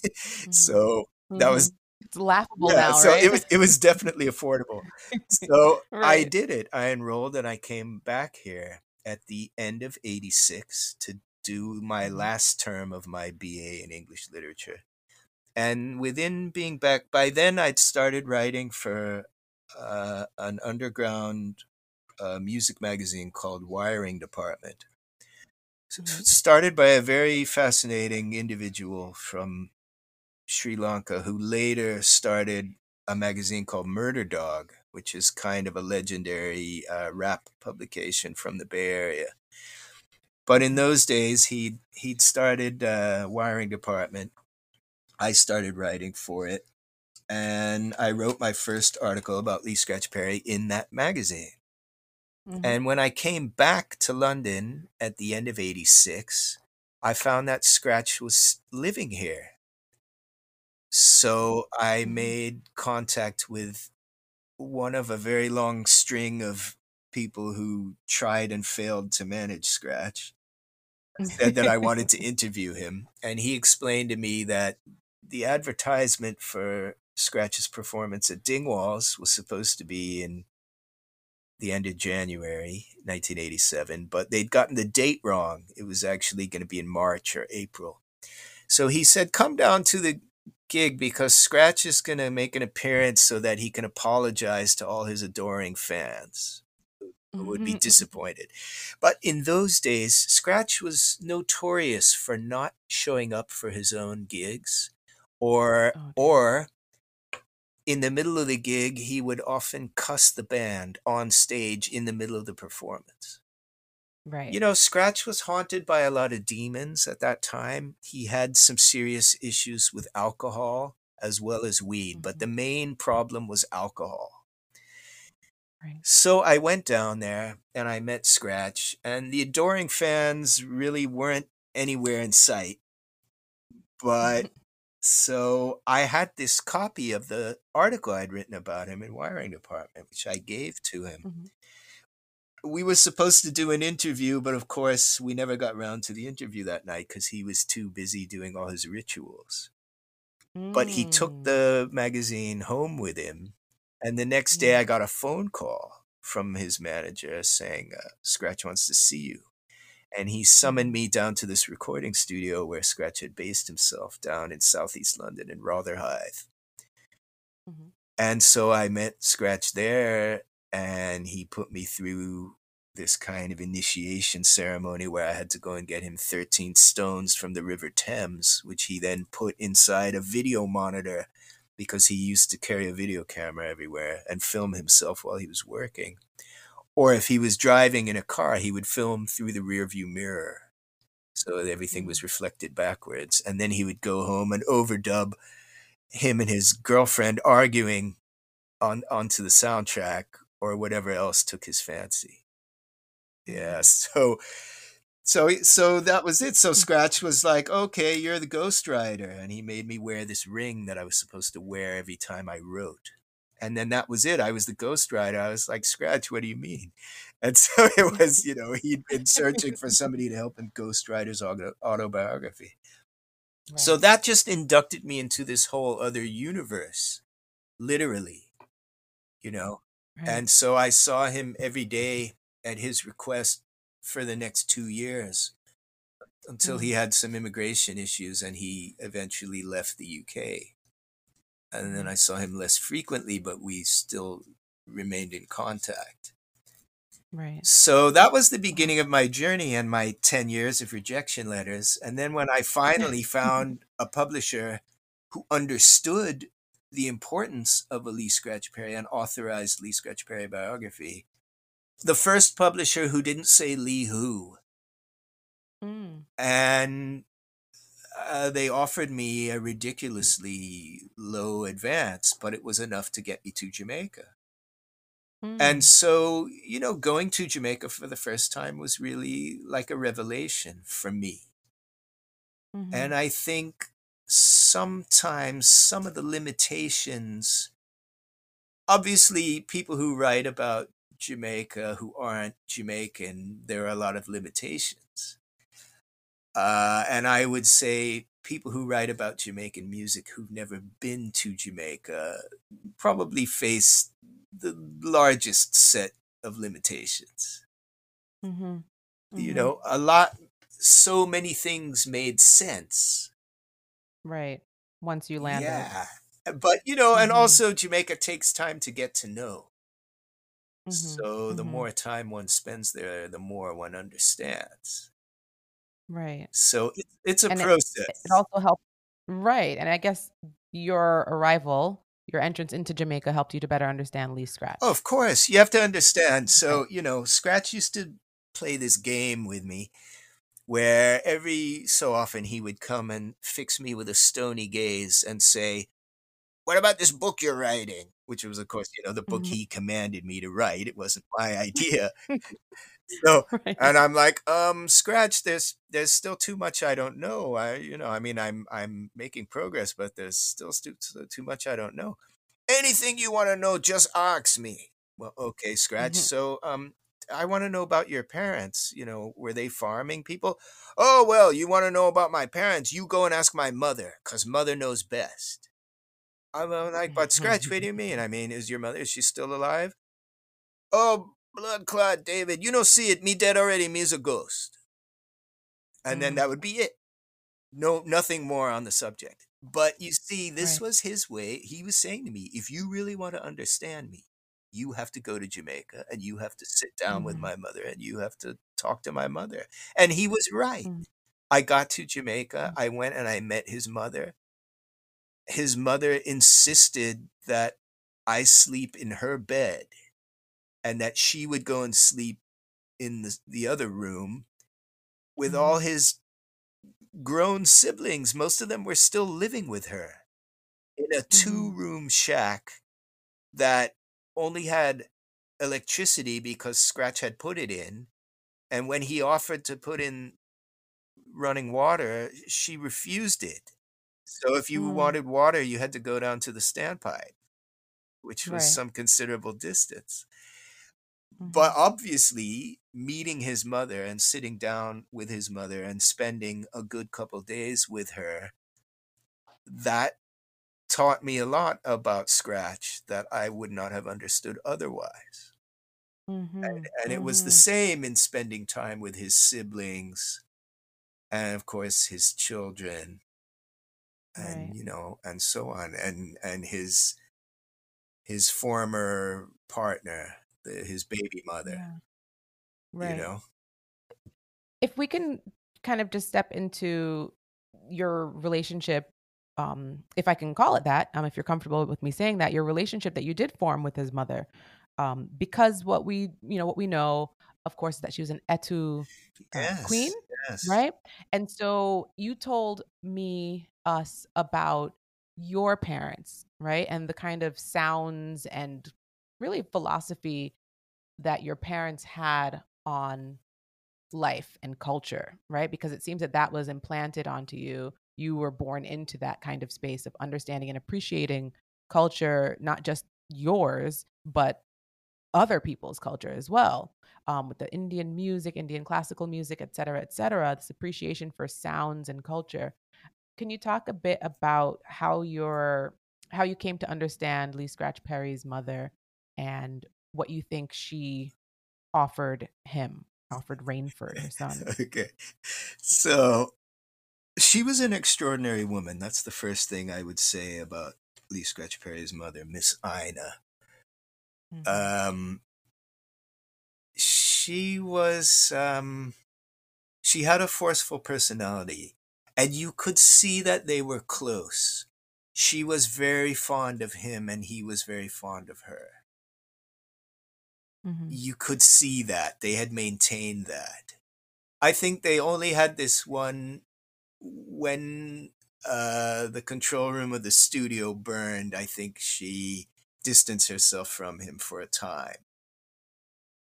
Mm-hmm. So that mm-hmm. was. It's laughable yeah, now, so right? it was it was definitely affordable. So I did it. I enrolled and I came back here. at the end of 86 to do my Mhm. last term of my BA in English literature. And within being back, by then I'd started writing for uh, an underground uh, music magazine called Wiring Department. S- Mhm. Started by a very fascinating individual from Sri Lanka who later started a magazine called Murder Dog, which is kind of a legendary uh, rap publication from the Bay Area. But in those days, he'd he'd started uh, Wiring Department. I started writing for it, and I wrote my first article about Lee Scratch Perry in that magazine. Mhm. And when I came back to London at the end of 86, I found that Scratch was living here. So I Mhm. made contact with one of a very long string of people who tried and failed to manage Scratch. Said that I wanted to interview him, and he explained to me that the advertisement for Scratch's performance at Dingwalls was supposed to be in the end of January 1987, but they'd gotten the date wrong. It was actually going to be in March or April. So he said, Come down to the gig because Scratch is going to make an appearance so that he can apologize to all his adoring fans would be Mhm. disappointed. But in those days, Scratch was notorious for not showing up for his own gigs or Oh, or in the middle of the gig, he would often cuss the band on stage in the middle of the performance. Right. You know, Scratch was haunted by a lot of demons at that time. He had some serious issues with alcohol as well as weed, but Mhm. the main problem was alcohol. Right. So I went down there and I met Scratch, and the adoring fans really weren't anywhere in sight. But so I had this copy of the article I'd written about him in Wiring Department, which I gave to him. Mhm. We were supposed to do an interview, but of course, we never got round to the interview that night because he was too busy doing all his rituals. But he took Mm. the magazine home with him, and the next day. I got a phone call from his manager saying, uh, Scratch wants to see you. And he summoned Mhm. me down to this recording studio where Scratch had based himself down in southeast London in Rotherhithe. Mm-hmm. And so I met Scratch there, and he put me through this kind of initiation ceremony where I had to go and get him 13 stones from the River Thames, which he then put inside a video monitor because he used to carry a video camera everywhere and film himself while he was working. Or if he was driving in a car, he would film through the rearview mirror. So that everything was mm. reflected backwards. And then he would go home and overdub him and his girlfriend arguing on onto the soundtrack or whatever else took his fancy. Yeah, so so so that was it. So mm. Scratch was like, "Okay, you're the Ghost ghostwriter," and he made me wear this ring that I was supposed to wear every time I wrote. And then that was it. I was the Ghost ghostwriter. I was like, "Scratch, what do you mean?" And so it was, you know, he'd been searching for somebody to help him ghostwrite his auto- autobiography. So that just inducted me into this whole other universe, literally, you know. Right. And so I saw him every day at his request for the next two years until he Mm. had some immigration issues and he eventually left the UK. And then Mhm. I saw him less frequently, but we still remained in contact. Right. So that was the beginning of my journey and my 10 years of rejection letters. And then when I finally found a publisher who understood the importance of a Lee Scratch Perry and authorized Lee Scratch Perry biography, the first publisher who didn't say Lee who, Mm. and uh, they offered me a ridiculously low advance, but it was enough to get me to Jamaica. And Mm. so, you know, going to Jamaica for the first time was really like a revelation for me. Mhm. And I think sometimes some of the limitations, obviously, people who write about Jamaica who aren't Jamaican, there are a lot of limitations. Uh, and I would say people who write about Jamaican music who've never been to Jamaica probably face the largest set of limitations. Mhm. you Mhm. know, a lot, so many things made sense. Right. Once you landed. Yeah. But, you know, and Mhm. also Jamaica takes time to get to know. Mhm. So the Mhm. more time one spends there, the more one understands. Right. So it, it's a And process. it also helped. Right. And I guess your arrival, your entrance into Jamaica helped you to better understand Lee Scratch. Oh, of course, you have to understand. So, you know, Scratch used to play this game with me where every so often he would come and fix me with a stony gaze and say, What about this book you're writing? Which was, of course, you know, the book Mhm. he commanded me to write. It wasn't my idea. So, Right. and I'm like, um, Scratch, there's there's still too much I don't know. I, you know, I mean, I'm I'm making progress, but there's still too too much I don't know. Anything you want to know, just ask me. Well, okay, Scratch. Mhm. So, um, I want to know about your parents. You know, were they farming people? Oh, well, you want to know about my parents? You go and ask my mother, cause mother knows best. I'm uh, like, but Scratch, what do you mean? I mean, is your mother? Is she still alive? Oh, blood clot, David. You don't see it. Me dead already. Me's a ghost. And then Mm. that would be it. No, nothing more on the subject. But you see, this Right. was his way. He was saying to me, if you really want to understand me, you have to go to Jamaica and you have to sit down with Mhm. my mother and you have to talk to my mother. And he was right. Mm. I got to Jamaica. Mm. I went and I met his mother. His mother insisted that I sleep in her bed and that she would go and sleep in the, the other room with all Mhm. his grown siblings. Most of them were still living with her in a two Mhm. room shack that only had electricity because Scratch had put it in. And when he offered to put in running water, she refused it. So if you Mm. wanted water, you had to go down to the standpipe, which was Right. some considerable distance. But Mhm. obviously, meeting his mother and sitting down with his mother and spending a good couple days with her, that taught me a lot about Scratch that I would not have understood otherwise. And, Mhm. and it was the Mhm. same in spending time with his siblings and, of course, his children and Right. you know and so on and and his his former partner the, his baby mother Yeah. you Right. know If we can kind of just step into your relationship, um, if I can call it that, um, if you're comfortable with me saying that, your relationship that you did form with his mother, um, because what we, you know, what we know, of course, is that she was an Etu uh, queen, yes yes right? And so you told me, us about your parents, right? And the kind of sounds and really philosophy that your parents had on life and culture, right? Because it seems that that was implanted onto you. You were born into that kind of space of understanding and appreciating culture, not just yours, but other people's culture as well. Um, with the Indian music, Indian classical music, et cetera, et cetera, this appreciation for sounds and culture. Can you talk a bit about how your how you came to understand Lee Scratch Perry's mother and what you think she offered him, offered Rainford, her son? okay so she was an extraordinary woman that's the first thing i would say about lee scratch perry's mother miss ina Mhm. um she was um she had a forceful personality and you could see that they were close she was very fond of him and he was very fond of her Mhm. you could see that they had maintained that i think they only had this one when uh the control room of the studio burned i think she distanced herself from him for a time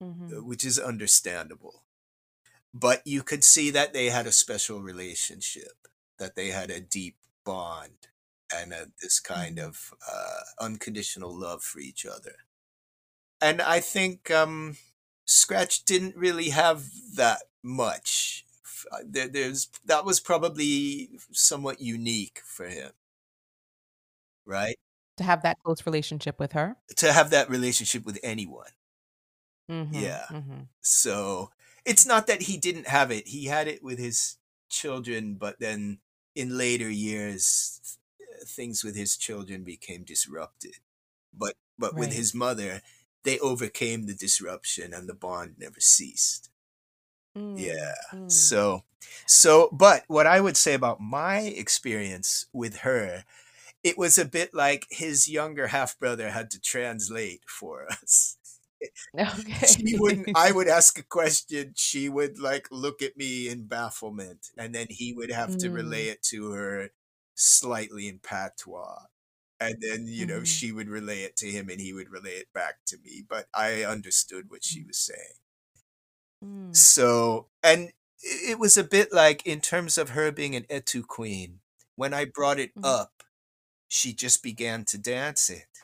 Mhm. which is understandable. But you could see that they had a special relationship, that they had a deep bond and a, this kind Mhm. of uh, unconditional love for each other. And I think um, Scratch didn't really have that much. Uh, There, there's that was probably somewhat unique for him, right? To have that close relationship with her. To have that relationship with anyone. Mm-hmm, Yeah. mm-hmm. So it's not that he didn't have it. He had it with his children, but then in later years, things with his children became disrupted. But but with his mother, they overcame the disruption and the bond never ceased. Mm, Yeah. mm. So so but what I would say about my experience with her, it was a bit like his younger half brother had to translate for us. Okay. She wouldn't I would ask a question, she would like look at me in bafflement, and then he would have to relay Mm, it to her slightly in patois. And then, you know, mhm, she would relay it to him and he would relay it back to me, but I understood what she was saying. mm, So, and it was a bit like in terms of her being an etu queen, when I brought it mhm. up, she just began to dance it.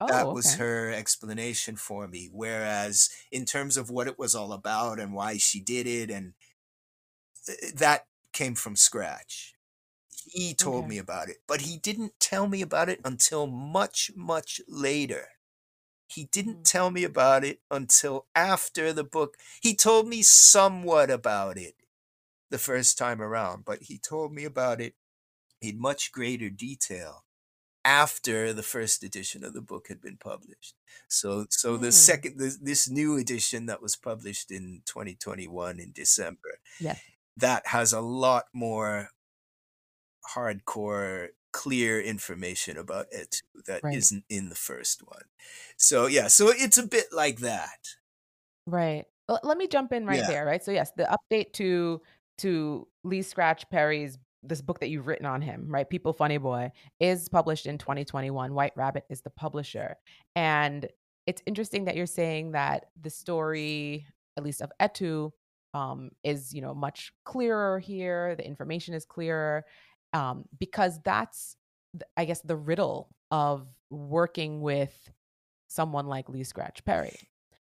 Oh, That was her explanation for me. Whereas in terms of what it was all about and why she did it, and uh, that came from scratch. He told Okay. me about it, but he didn't tell me about it until much, much later. He didn't Mm, tell me about it until after the book. He told me somewhat about it the first time around, but he told me about it in much greater detail after the first edition of the book had been published. So so the mm. second this, this new edition that was published in 2021 in December, yeah. that has a lot more hardcore clear information about it that Right. isn't in the first one. So yeah, so it's a bit like that. Right. Well, let me jump in right Yeah. there, right? So yes, the update to to Lee Scratch Perry's this book that you've written on him, right? People Funny Boy is published in 2021. White Rabbit is the publisher. And it's interesting that you're saying that the story, at least of Etu, um, is, you know, much clearer here. The information is clearer. Um, because that's I guess the riddle of working with someone like Lee Scratch Perry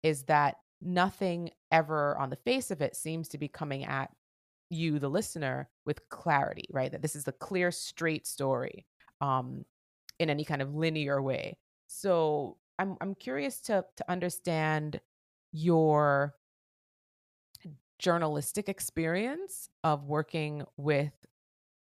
is that nothing ever on the face of it seems to be coming at you the listener with clarity right that this is a clear straight story um in any kind of linear way so i'm i'm curious to to understand your journalistic experience of working with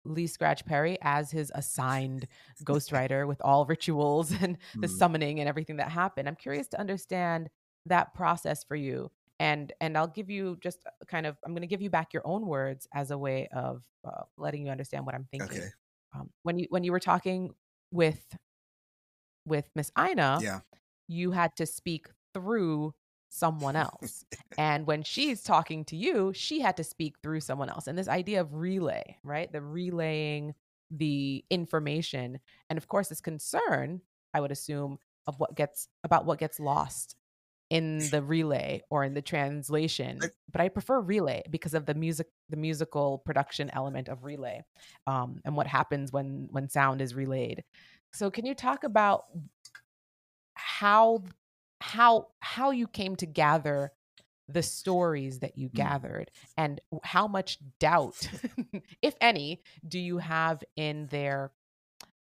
Lee Scratch Perry as his assigned ghostwriter with all rituals and the Mm, summoning and everything that happened. I'm curious to understand that process for you. And and I'll give you just kind of I'm going to give you back your own words as a way of uh, letting you understand what I'm thinking. Okay. Um, when you when you were talking with with Miss Ina, Yeah. you had to speak through someone else. And when she's talking to you, she had to speak through someone else. And this idea of relay, right? The relaying the information. And of course, this concern, I would assume, of what gets about what gets lost in the relay or in the translation. But I prefer relay because of the music, the musical production element of relay, um, and what happens when when sound is relayed. So can you talk about how how how you came to gather the stories that you Mm. gathered and how much doubt if any do you have in their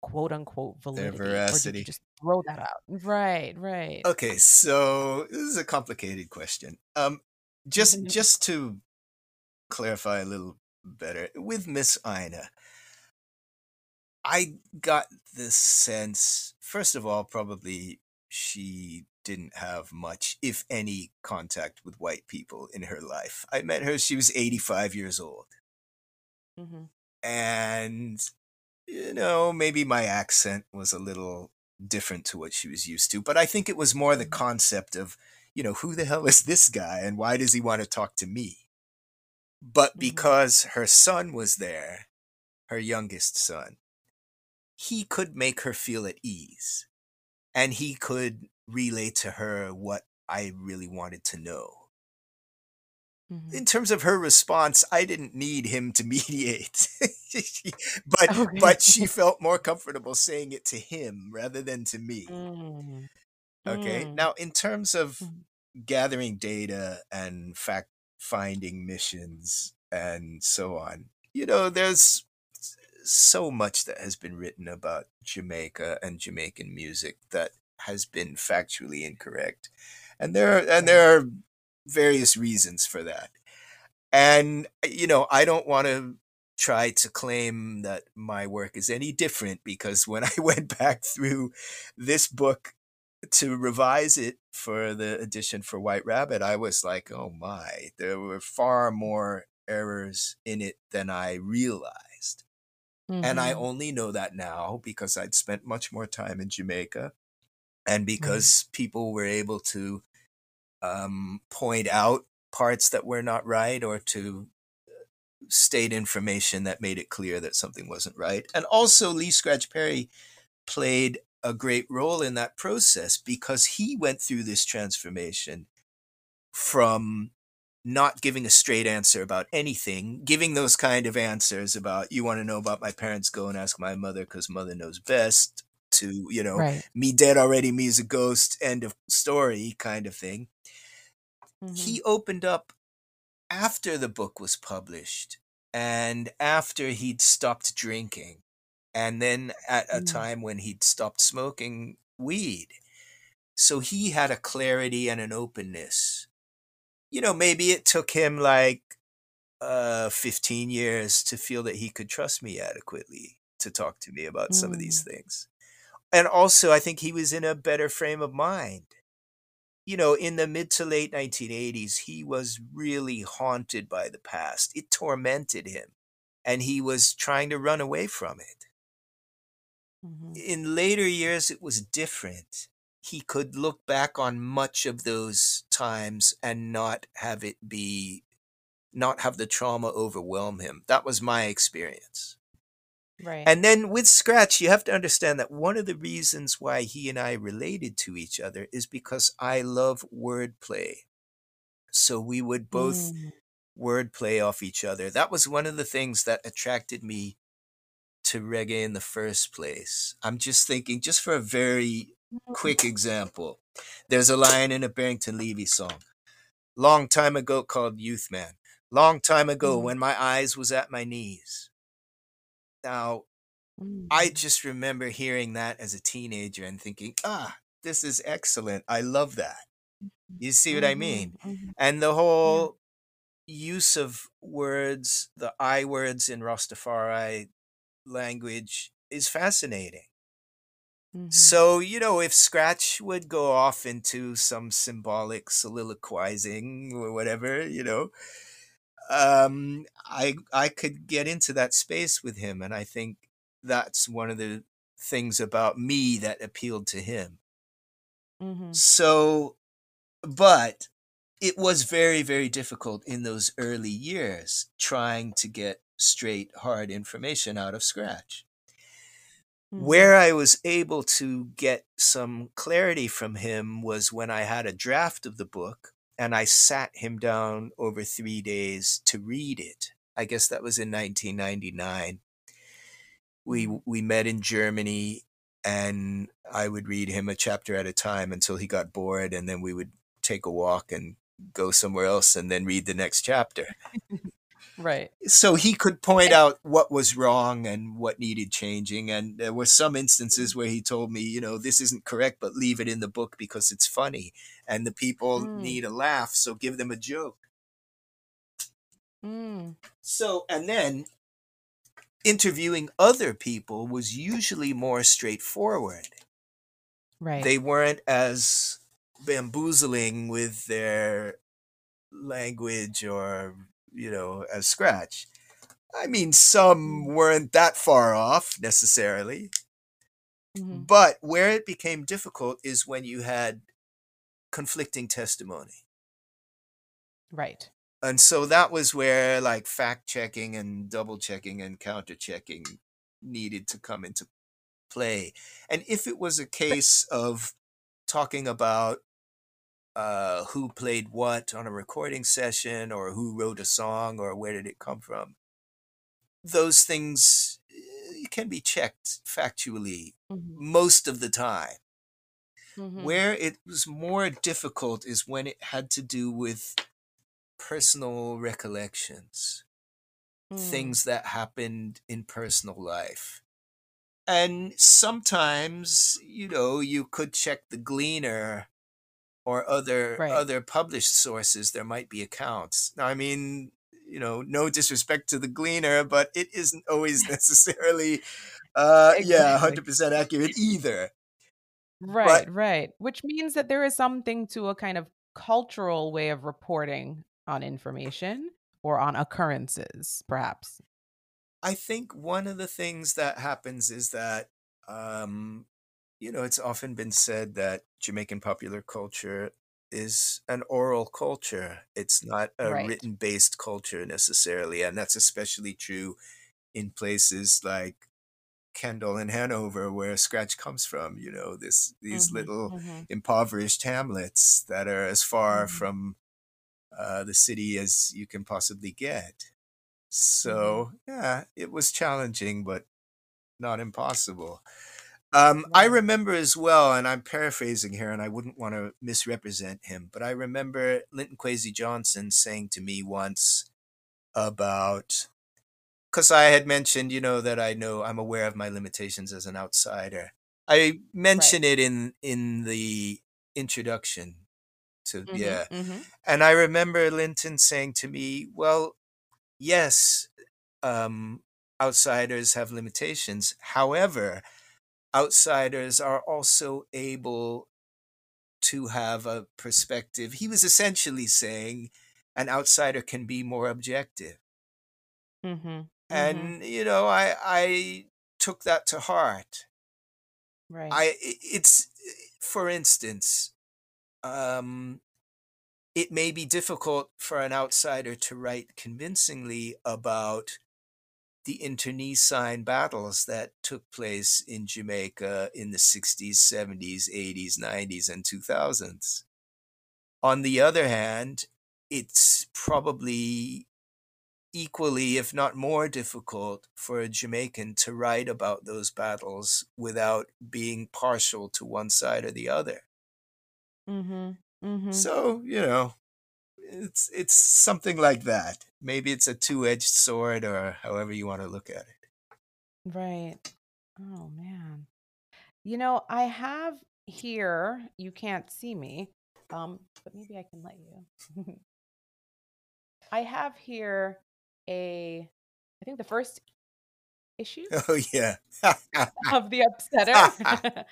quote unquote Their validity or did you veracity. just throw that out right right Okay, so this is a complicated question. Um, just just to clarify a little better, with Miss Ina, I got the sense, first of all, probably she didn't have much, if any, contact with white people in her life. I met her; she was eighty-five years old, Mm-hmm. and you know, maybe my accent was a little different to what she was used to, but I think it was more the Mhm. concept of, you know, who the hell is this guy and why does he want to talk to me? But Mhm. because her son was there, her youngest son, he could make her feel at ease and he could relay to her what I really wanted to know Mhm. in terms of her response, I didn't need him to mediate. But Okay. but she felt more comfortable saying it to him rather than to me. Mm. Okay. Mm. Now, in terms of Mhm. gathering data and fact finding missions and so on, you know, there's so much that has been written about Jamaica and Jamaican music that has been factually incorrect. and there and there are various reasons for that. And you know, I don't want to try to claim that my work is any different because when I went back through this book to revise it for the edition for White Rabbit, I was like, oh my, there were far more errors in it than I realized. And I Mhm. only know that now because I'd spent much more time in Jamaica and Right. because people were able to um, point out parts that were not right or to state information that made it clear that something wasn't right. And also, Lee Scratch Perry played a great role in that process because he went through this transformation from not giving a straight answer about anything, giving those kind of answers about, you want to know about my parents, go and ask my mother because mother knows best, to, you know, Right. me dead already, me's a ghost, end of story kind of thing. Mhm. He opened up after the book was published and after he'd stopped drinking and then at a Mm. time when he'd stopped smoking weed. So he had a clarity and an openness. You know, maybe it took him like uh 15 years to feel that he could trust me adequately to talk to me about some of these Mm. things. And also I think he was in a better frame of mind you know, in the mid to late 1980s, he was really haunted by the past. It tormented him, and he was trying to run away from it. Mhm. In later years, it was different. He could look back on much of those times and not have it be, not have the trauma overwhelm him. That was my experience. Right. And then with Scratch, you have to understand that one of the reasons why he and I related to each other is because I love wordplay. So we would both Mm. wordplay off each other. That was one of the things that attracted me to reggae in the first place. I'm just thinking, just for a very quick example, there's a line in a Barrington Levy song, long time ago called Youth Man. Long time ago Mhm. when my eyes was at my knees. Now, I Mm. just remember hearing that as a teenager and thinking, ah, this is excellent. I love that. You see what I mean? Mhm. Mhm. And the Yeah. whole use of words, the I words in Rastafari language is fascinating. Mhm. So, you know, if Scratch would go off into some symbolic soliloquizing or whatever, you know, um, I I could get into that space with him, and I think that's one of the things about me that appealed to him. Mhm. So, but it was very, very difficult in those early years trying to get straight, hard information out of Scratch. Mhm. Where I was able to get some clarity from him was when I had a draft of the book and I sat him down over three days to read it. I guess that was in 1999. We Mhm. we met in Germany, and I would read him a chapter at a time until he got bored, and then we would take a walk and go somewhere else, and then read the next chapter. Right. So he could point out what was wrong and what needed changing, and there were some instances where he told me, you know, this isn't correct, but leave it in the book because it's funny, and the people Mm. need a laugh, so give them a joke. Mm. So, and then interviewing other people was usually more straightforward. Right. They weren't as bamboozling with their language or, you know, as scratch. I mean, some Mm. weren't that far off necessarily, Mhm. but where it became difficult is when you had conflicting testimony. Right. And so that was where like fact checking and double checking and counter checking needed to come into play. And if it was a case of talking about uh, who played what on a recording session or who wrote a song or where did it come from, those things eh, can be checked factually Mhm. most of the time. Mhm. Where it was more difficult is when it had to do with personal recollections, Mm. things that happened in personal life. And sometimes, you know, you could check the gleaner or other Right. other published sources, there might be accounts. Now, I mean, you know, no disrespect to the Gleaner, but it isn't always necessarily, uh, yeah, hundred percent accurate either. Right, right. Which means that there is something to a kind of cultural way of reporting on information or on occurrences, perhaps. I think one of the things that happens is that, um, you know, it's often been said that Jamaican popular culture is an oral culture. It's not a Right. written based culture necessarily. And that's especially true in places like Kendal and Hanover, where Scratch comes from, you know, this these Mhm, little mhm, impoverished hamlets that are as far Mhm. from uh, the city as you can possibly get. mhm. So, yeah, it was challenging, but not impossible. Um, I remember as well, and I'm paraphrasing here, and I wouldn't want to misrepresent him, but I remember Linton Kwesi Johnson saying to me once about because I had mentioned, you know, that I know I'm aware of my limitations as an outsider. I Right. mention it in in the introduction to Mhm, yeah, mhm. and I remember Linton saying to me, "Well, yes, um, outsiders have limitations. However, outsiders are also able to have a perspective." He was essentially saying an outsider can be more objective. Mhm, mhm. And, you know, I I took that to heart. Right. I i it's for instance, um, it may be difficult for an outsider to write convincingly about the internecine battles that took place in Jamaica in the 60s, 70s, 80s, 90s, and 2000s. On the other hand, it's probably equally, if not more difficult, for a Jamaican to write about those battles without being partial to one side or the other. Mm-hmm. Mm-hmm. So, you know, it's it's something like that. Maybe it's a two-edged sword or however you want to look at it. Right. Oh man. You know, I have here, you can't see me, um, but maybe I can let you. I have here a, I think the first issue Oh yeah. of the Upsetter.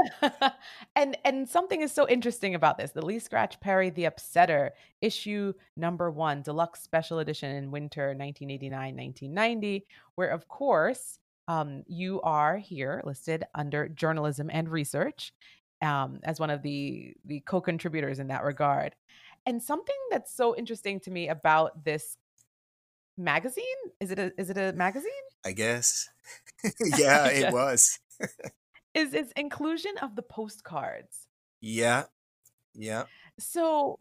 and and something is so interesting about this. The Lee Scratch Perry The Upsetter issue number 1 deluxe special edition in winter 1989-1990 where of course um, you are here listed under journalism and research um, as one of the the co-contributors in that regard. And something that's so interesting to me about this magazine is it a is it a magazine? I guess. yeah, it was. Is its inclusion of the postcards. Yeah. Yeah. So,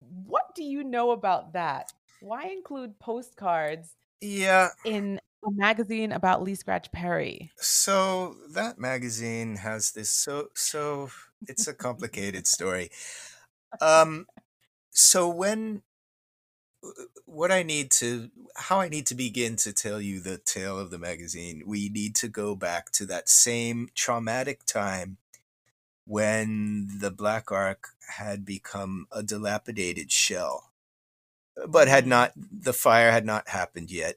what do you know about that? Why include postcards Yeah. in a magazine about Lee Scratch Perry? So that magazine has this so so it's a complicated story. Um so when what I need to how I need to begin to tell you the tale of the magazine, we need to go back to that same traumatic time when the Black Ark had become a dilapidated shell, uh, but had not the fire had not happened yet.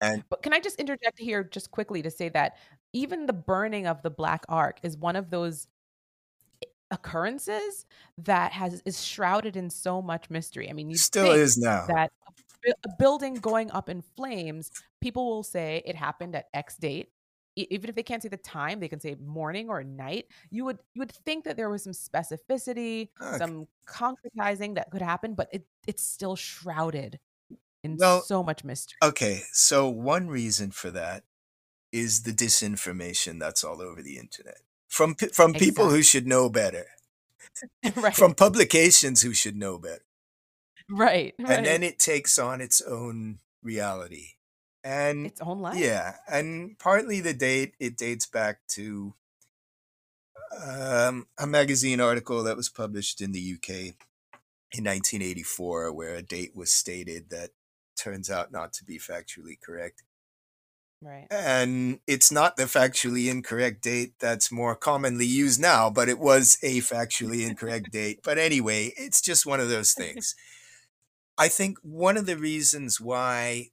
And But can I just interject here just quickly to say that even the burning of the Black Ark is one of those occurrences that has is shrouded in so much mystery. I mean, you still is now. that a, building going up in flames, people will say it happened at X date. Even if they can't say the time, they can say morning or night. You would you would think that there was some specificity, Okay. some concretizing that could happen, but it it's still shrouded in Well, so much mystery. Okay, so one reason for that is the disinformation that's all over the internet from from people who should know better, right. from publications who should know better, right. and then it takes on its own reality. And its own life. yeah, and partly the date it dates back to um, a magazine article that was published in the UK in 1984, where a date was stated that turns out not to be factually correct. Right. And it's not the factually incorrect date that's more commonly used now, but it was a factually incorrect date. But anyway, it's just one of those things. I think one of the reasons why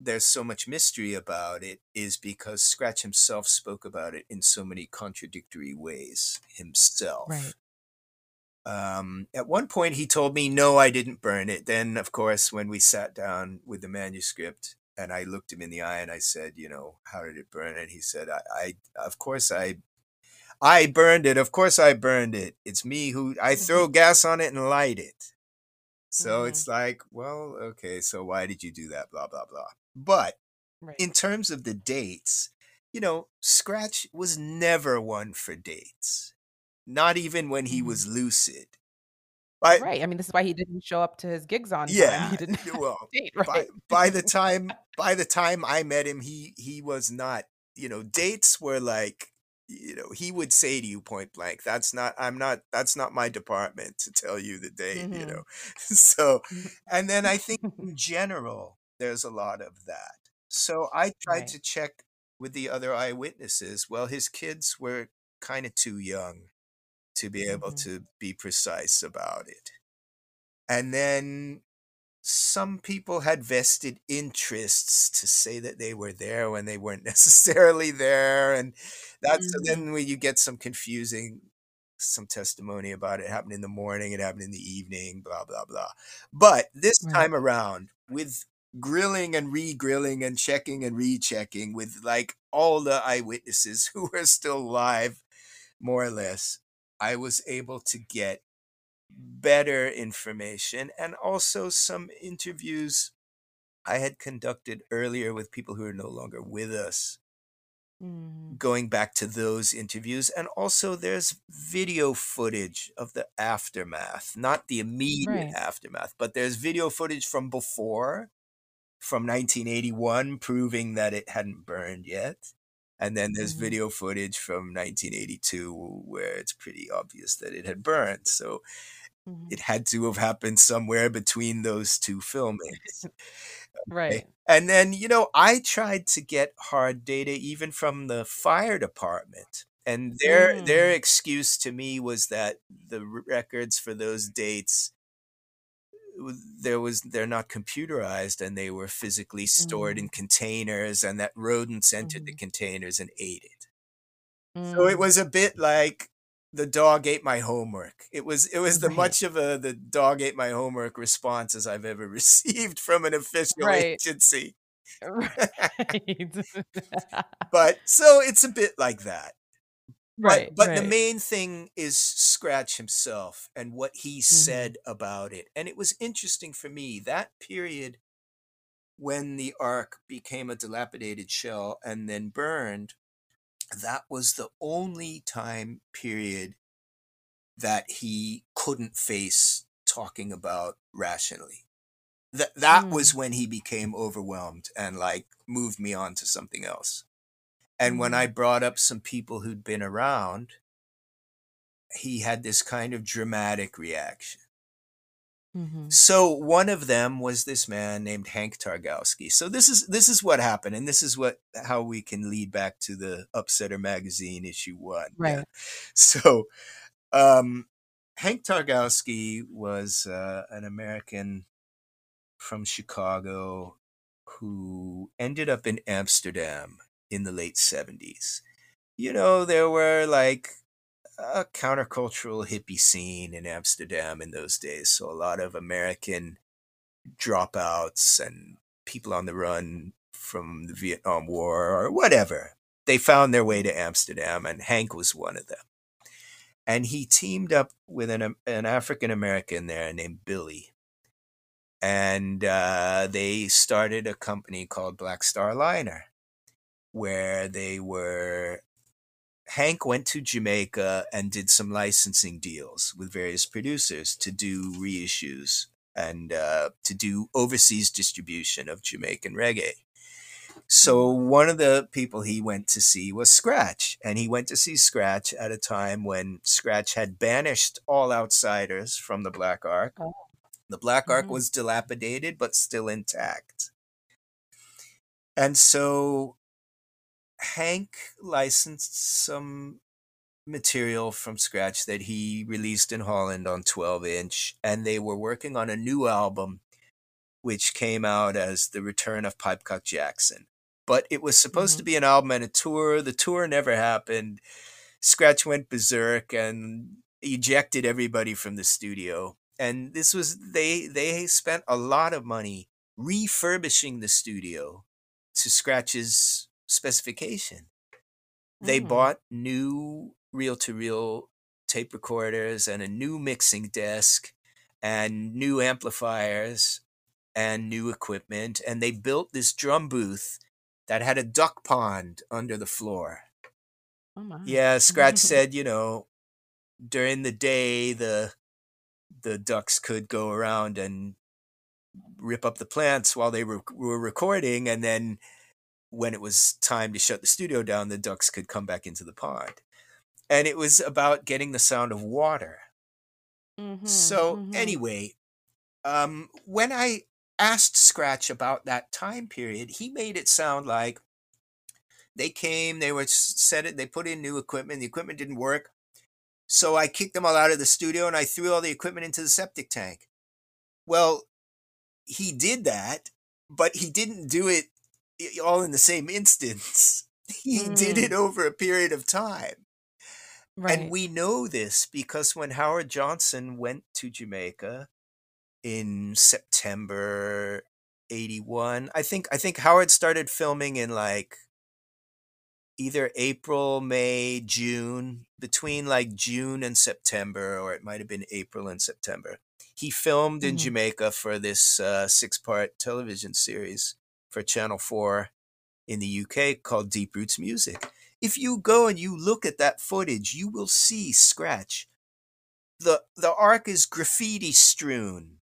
there's so much mystery about it is because Scratch himself spoke about it in so many contradictory ways himself. Right. Um, at one point, he told me, No, I didn't burn it. Then, of course, when we sat down with the manuscript and I looked him in the eye and I said, You know, how did it burn? And he said, I, I of course, I. I burned it. Of course, I burned it. It's me who I throw gas on it and light it. So Mhm. it's like, well, okay, so why did you do that? Blah, blah, blah. But Right. in terms of the dates, you know, Scratch was never one for dates, not even when he Mhm. was lucid. By, right. I mean, this is why he didn't show up to his gigs on time. yeah, He didn't well, date, by, right? by the time by the time I met him, he he was not, you know, dates were like, you know, he would say to you point blank, "That's not, I'm not, that's not my department to tell you the date," you Mhm. know. So, and then I think in general, there's a lot of that. So I tried Right. to check with the other eyewitnesses. Well, his kids were kind of too young to be able Mhm. to be precise about it. And then some people had vested interests to say that they were there when they weren't necessarily there. And that's Mhm. then when you get some confusing some testimony about it happened in the morning, it happened in the evening, blah, blah, blah. But this Right. time around, with grilling and re-grilling and checking and rechecking with like all the eyewitnesses who were still alive, more or less, I was able to get better information and also some interviews I had conducted earlier with people who are no longer with us Mhm. going back to those interviews and also there's video footage of the aftermath not the immediate Right. aftermath but there's video footage from before from 1981 proving that it hadn't burned yet and then there's Mhm. video footage from 1982 where it's pretty obvious that it had burned so Mhm. it had to have happened somewhere between those two filmings Right. and then, you know, I tried to get hard data even from the fire department. And their their Mm. excuse to me was that the records for those dates there was they're not computerized and they were physically stored in Mhm. containers and that rodents entered the Mhm. containers and ate it. So it Mm. was a bit like the dog ate my homework. It was it was the Right. much of a the dog ate my homework response as I've ever received from an official Right. agency. Right. But so it's a bit like that. Right. But but the main thing is Scratch himself and what he Mhm. said about it. And it was interesting for me that period when the ark became a dilapidated shell and then burned, that was the only time period that he couldn't face talking about rationally. That that was Mm. when he became overwhelmed and like moved me on to something else. And when I Mhm. brought up some people who'd been around, he had this kind of dramatic reaction. Mhm. So one of them was this man named Hank Targowski. So this is this is what happened, and this is what how we can lead back to the Upsetter magazine issue one. Yeah. Right. So um, Hank Targowski was uh, an American from Chicago who ended up in Amsterdam in the late seventies. You know, there were like a countercultural hippie scene in Amsterdam in those days. So a lot of American dropouts and people on the run from the Vietnam War or whatever. They found their way to Amsterdam, and Hank was one of them. And he teamed up with an, an African American there named Billy. And uh, they started a company called Black Star Liner, where they were Hank went to Jamaica and did some licensing deals with various producers to do reissues and uh, to do overseas distribution of Jamaican reggae. So one of the people he went to see was Scratch, and he went to see Scratch at a time when Scratch had banished all outsiders from the Black Ark. Oh. The Black Ark Mhm. was dilapidated but still intact. And so Hank licensed some material from scratch that he released in Holland on 12 inch, and they were working on a new album which came out as The Return of Pipecock Jackxon. But it was supposed Mm-hmm. to be an album and a tour. The tour never happened. Scratch went berserk and ejected everybody from the studio. And this was they they spent a lot of money refurbishing the studio to Scratch's specification. They Mm. bought new reel to reel tape recorders and a new mixing desk and new amplifiers and new equipment. And they built this drum booth that had a duck pond under the floor. Oh my. Yeah, Scratch said, you know, during the day the the ducks could go around and rip up the plants while they were, were recording and then when it was time to shut the studio down the ducks could come back into the pond. And it was about getting the sound of water. Mhm, So mhm. anyway, um, when I asked Scratch about that time period, he made it sound like they came, they were set it, they put in new equipment, the equipment didn't work. So I kicked them all out of the studio and I threw all the equipment into the septic tank. Well, he did that, but he didn't do it all in the same instance. He did it over a period of time. right. And we know this because when Howard Johnson went to Jamaica in September 81, I think I think Howard started filming in like either April, May, June, between like June and September or it might have been April and September. He filmed in Mhm. Jamaica for this uh, six-part television series for Channel 4 in the UK called Deep Roots Music. If you go and you look at that footage, you will see Scratch. The the ark is graffiti strewn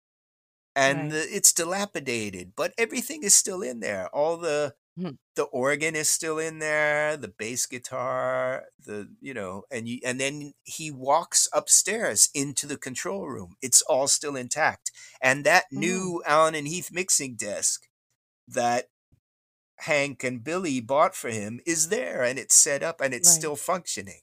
and Right. the, it's dilapidated, but everything is still in there. All the Mhm. the organ is still in there, the bass guitar, the you know, and you and then he walks upstairs into the control room. It's all still intact. And that Mm. new Allen and Heath mixing desk that Hank and Billy bought for him is there and it's set up and it's Right. still functioning.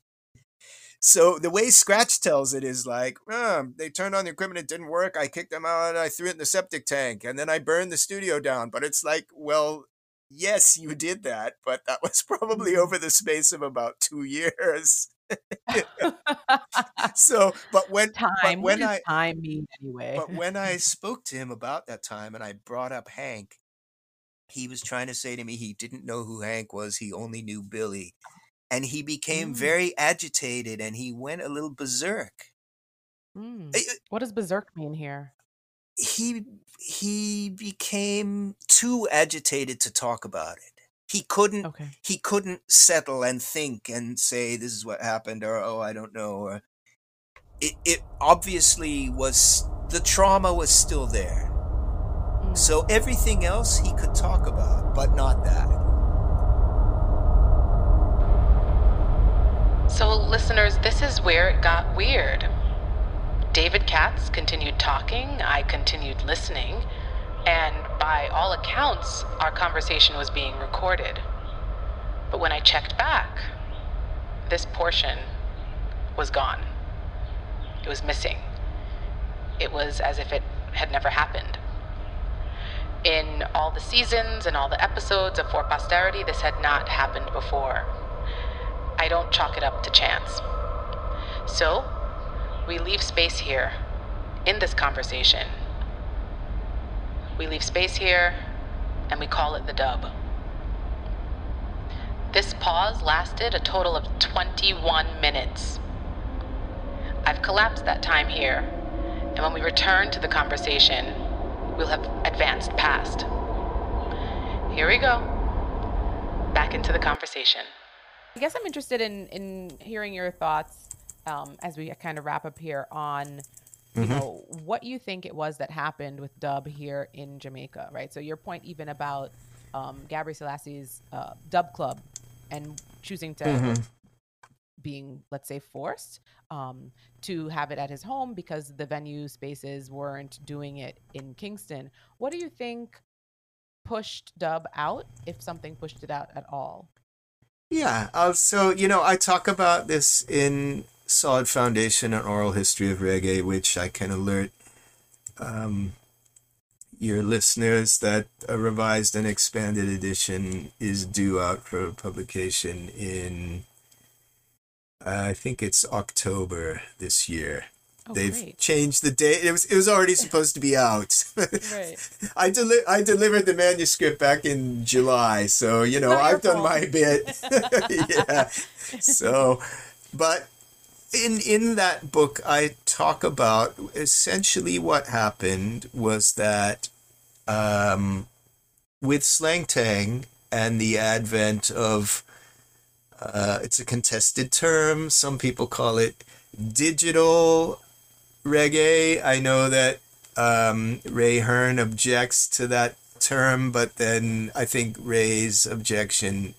So the way Scratch tells it is like, "Um, they turned on the equipment, it didn't work. I kicked them out, I threw it in the septic tank, and then I burned the studio down. But it's like, well, yes, you did that, but that was probably Mhm. over the space of about two years. So, but when time. but what when does I time mean anyway? but when I spoke to him about that time and I brought up Hank, he was trying to say to me he didn't know who Hank was, he only knew Billy. And he became Mm. very agitated and he went a little berserk. Mm. I- What does berserk mean here? He he became too agitated to talk about it. He couldn't Okay. he couldn't settle and think and say this is what happened or oh I don't know or it, it obviously was the trauma was still there. So everything else he could talk about, but not that. So, listeners, this is where it got weird. David Katz continued talking, I continued listening, and by all accounts, our conversation was being recorded. But when I checked back, this portion was gone. It was missing. It was as if it had never happened. In all the seasons and all the episodes of For Posterity, this had not happened before. I don't chalk it up to chance. So, we leave space here in this conversation. We leave space here and we call it the dub. This pause lasted a total of 21 minutes. I've collapsed that time here, and when we return to the conversation, we'll have advanced past. Here we go. Back into the conversation. I guess I'm interested in in hearing your thoughts um, as we kind of wrap up here on you know what you think it was that happened with Dub here in Jamaica, right? So your point even about um, Gabre Selassie's uh, Dub Club and choosing to being let's say forced um, to have it at his home because the venue spaces weren't doing it in Kingston. What do you think pushed Dub out, if something pushed it out at all? Yeah. Uh, so, you know, I talk about this in Solid Foundation, an oral history of reggae, which I can alert um, your listeners that a revised and expanded edition is due out for publication in, I think it's October this year. Oh, They've great. changed the date. It was it was already supposed to be out. Right. I deli- I delivered the manuscript back in July, so you know I've done my bit. yeah. So, but in in that book, I talk about essentially what happened was that um, with sleng teng and the advent of uh, it's a contested term. Some people call it digital reggae. I know that um, Ray Hearn objects to that term, but then I think Ray's objection,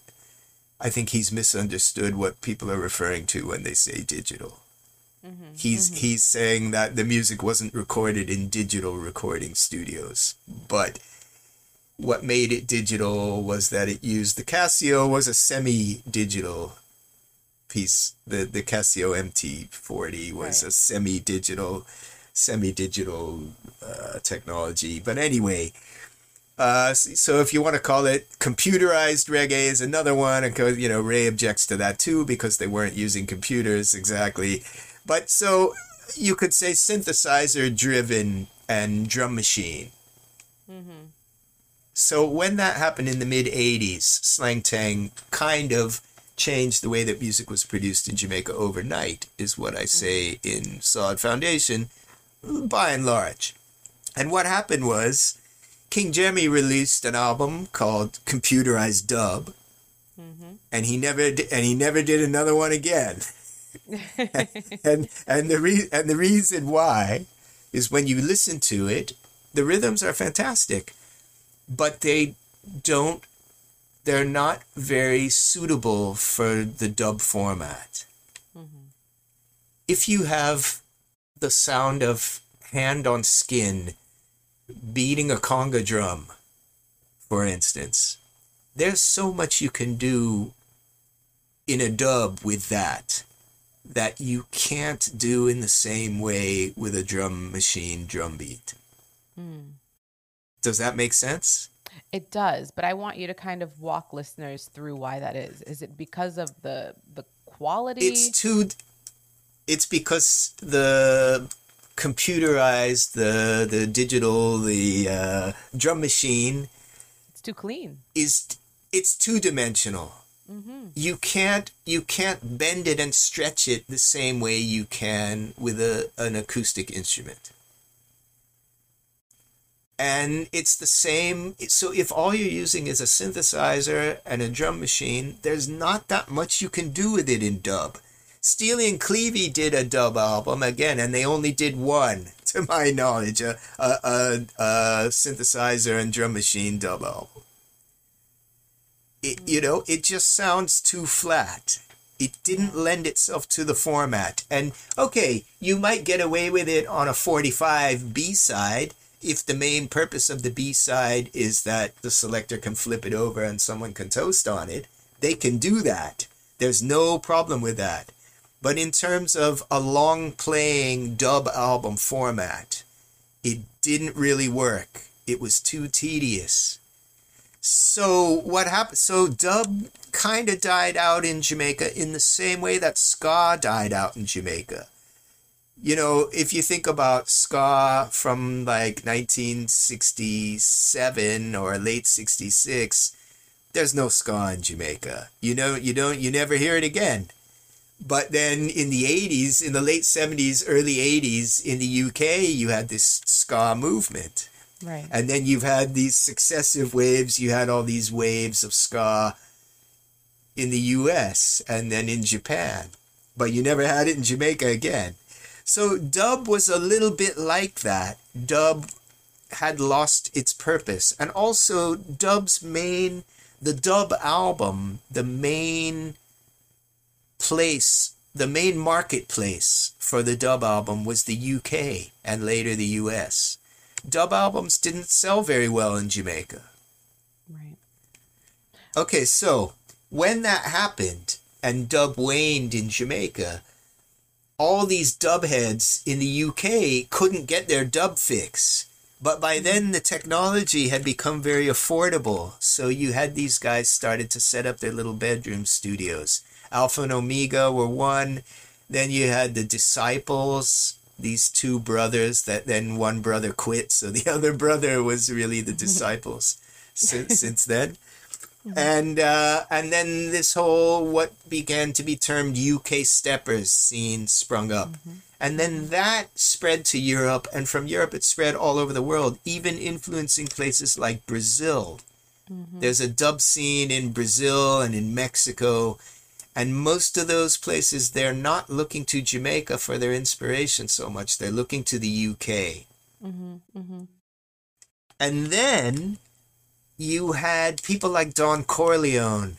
I think he's misunderstood what people are referring to when they say digital. He's he's saying that the music wasn't recorded in digital recording studios, but what made it digital was that it used the Casio was a semi-digital piece. The the Casio MT40 was Right. a semi-digital semi-digital uh, technology. But anyway, uh, so if you want to call it computerized reggae is another one, and you know Ray objects to that too because they weren't using computers exactly. But so you could say synthesizer driven and drum machine. So when that happened in the mid 80s, Sleng Teng kind of changed the way that music was produced in Jamaica overnight, is what I say mm-hmm. in Solid Foundation, by and large. And what happened was King Jammy released an album called Computerized Dub, mm-hmm. and he never di- and he never did another one again. and and the re- and the reason why is when you listen to it, the rhythms are fantastic, but they don't they're not very suitable for the dub format. Mm-hmm. If you have the sound of hand on skin beating a conga drum, for instance, there's so much you can do in a dub with that that you can't do in the same way with a drum machine drum beat. Hmm. Does that make sense? It does, but I want you to kind of walk listeners through why that is. Is it because of the the quality? It's too. It's because the computerized, the the digital, the uh, drum machine It's too clean. is it's two dimensional. You can't you can't bend it and stretch it the same way you can with a an acoustic instrument. And it's the same. So if all you're using is a synthesizer and a drum machine, there's not that much you can do with it in dub. Steely and Clevey did a dub album again, and they only did one, to my knowledge, a, a, a, a synthesizer and drum machine dub album. It, you know, it just sounds too flat. It didn't lend itself to the format. And okay, you might get away with it on a 45 B side if the main purpose of the B side is that the selector can flip it over and someone can toast on it. They can do that. There's no problem with that. But in terms of a long playing dub album format, it didn't really work. It was too tedious. So what happened? So dub kind of died out in Jamaica in the same way that ska died out in Jamaica. You know, if you think about ska from like 1967 or late 66, there's no ska in Jamaica. You know, you don't, you never hear it again. But then in the 80s, in the late 70s, early 80s, in the UK, you had this ska movement. Right. And then you've had these successive waves. You had all these waves of ska in the US and then in Japan. But you never had it in Jamaica again. So dub was a little bit like that. Dub had lost its purpose. And also, dub's main, the dub album, the main place, the main marketplace for the dub album was the UK and later the US dub albums didn't sell very well in Jamaica. Right. Okay, so when that happened and dub waned in Jamaica, all these dub heads in the UK couldn't get their dub fix. But by mm-hmm. then the technology had become very affordable. So you had these guys started to set up their little bedroom studios. Alpha and Omega were one. Then you had the Disciples, these two brothers that then one brother quit. So the other brother was really the Disciples since, since then. Mm-hmm. And uh, and then this whole what began to be termed UK steppers scene sprung up. Mm-hmm. And then mm-hmm. that spread to Europe, and from Europe it spread all over the world, even influencing places like Brazil. There's a dub scene in Brazil and in Mexico, and most of those places they're not looking to Jamaica for their inspiration so much. They're looking to the UK. And then you had people like Don Corleon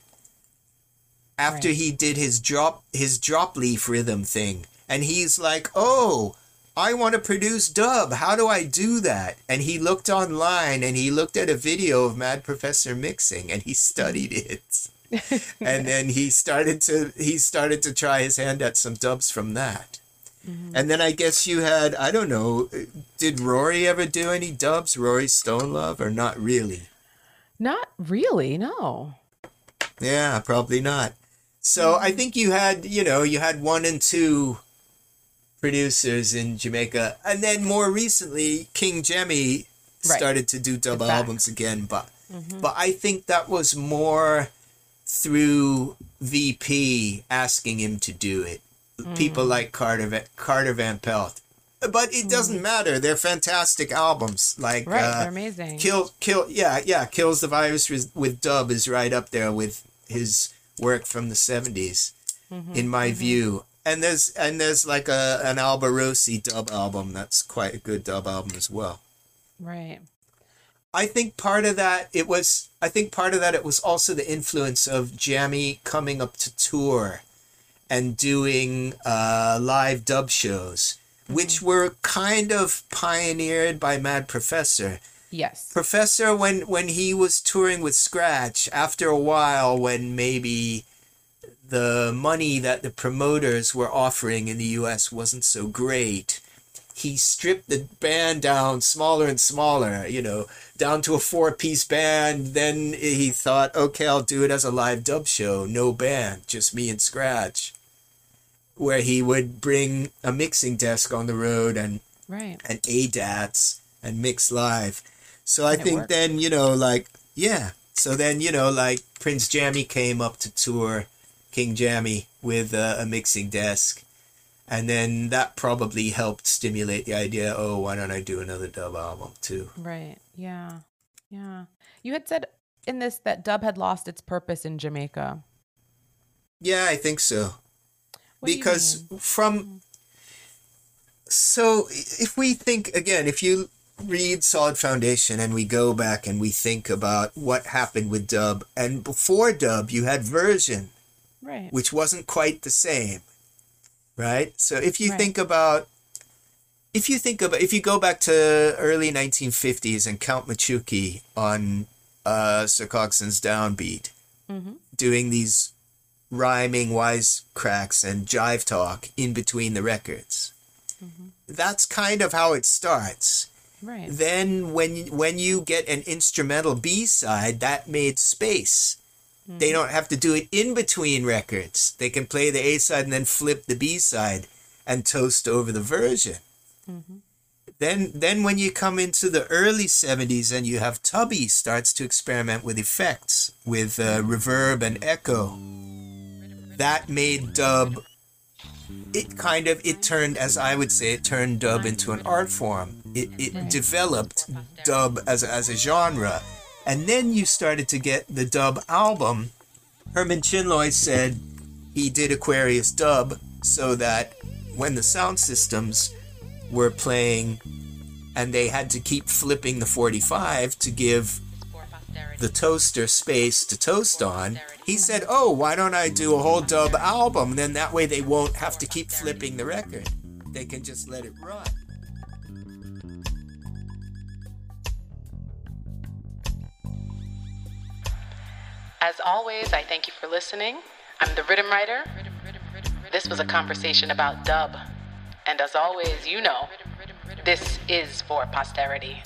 after Right. he did his drop his drop leaf rhythm thing. And he's like oh i want to produce dub. How do i do that? And he looked online and he looked at a video of mad professor mixing and he studied it. And then he started to he started to try his hand at some dubs from that. Mm-hmm. And then i guess you had i don't know did rory ever do any dubs? Rory stone love or not really Not really, no. Yeah, probably not. So I mm. think you had, you know, you had one and two producers in Jamaica, and then more recently, King Jammy Right. started to do dub albums again. But mm-hmm. but I think that was more through VP asking him to do it. People mm. like Carter Carter Van Pelt. But it doesn't matter. They're fantastic albums. Like Right, uh, they're amazing. Kill, kill, yeah, yeah. Kills the virus with, with Dub is right up there with his work from the 70s Mm-hmm, in my view. And there's and there's like a an Alborosie dub album that's quite a good dub album as well. Right. I think part of that it was I think part of that it was also the influence of Jammy coming up to tour and doing uh, live dub shows, which were kind of pioneered by Mad Professor. Yes. Professor, when when he was touring with Scratch, after a while, when maybe the money that the promoters were offering in the U.S. wasn't so great, he stripped the band down smaller and smaller. You know, down to a four-piece band. Then he thought, okay, I'll do it as a live dub show, no band, just me and Scratch, where he would bring a mixing desk on the road and Right. and ADATs and mix live. So I And think then, you know, like, yeah. So then, you know, like Prince Jammy came up to tour King Jammy with uh, a mixing desk. And then that probably helped stimulate the idea, oh, why don't I do another dub album too? Right. Yeah. Yeah. You had said in this that dub had lost its purpose in Jamaica. Yeah, I think so. What because from so if we think again if you read solid foundation and we go back and we think about what happened with dub and before dub you had version Right. which wasn't quite the same right so if you Right. think about if you think about if you go back to early 1950s and count machuki on uh sir coxsone's downbeat Mm-hmm. doing these rhyming wisecracks and jive talk in between the records. Mm-hmm. That's kind of how it starts. Right. Then when when you get an instrumental B side, that made space. They mm-hmm. don't have to do it in between records. They can play the A side and then flip the B side and toast over the version. Mm-hmm. Then then when you come into the early 70s and you have Tubby starts to experiment with effects with uh, reverb and echo. That made dub it kind of it turned as I would say it turned dub into an art form. It it developed dub as a, as a genre. And then you started to get the dub album. Herman Chin Loy said he did Aquarius dub so that when the sound systems were playing and they had to keep flipping the 45 to give the toaster space to toast on, he said, Oh, why don't I do a whole dub album? Then that way they won't have to keep flipping the record. They can just let it run. As always, I thank you for listening. I'm the Riddim Writer. This was a conversation about dub. And as always, you know, this is for posterity.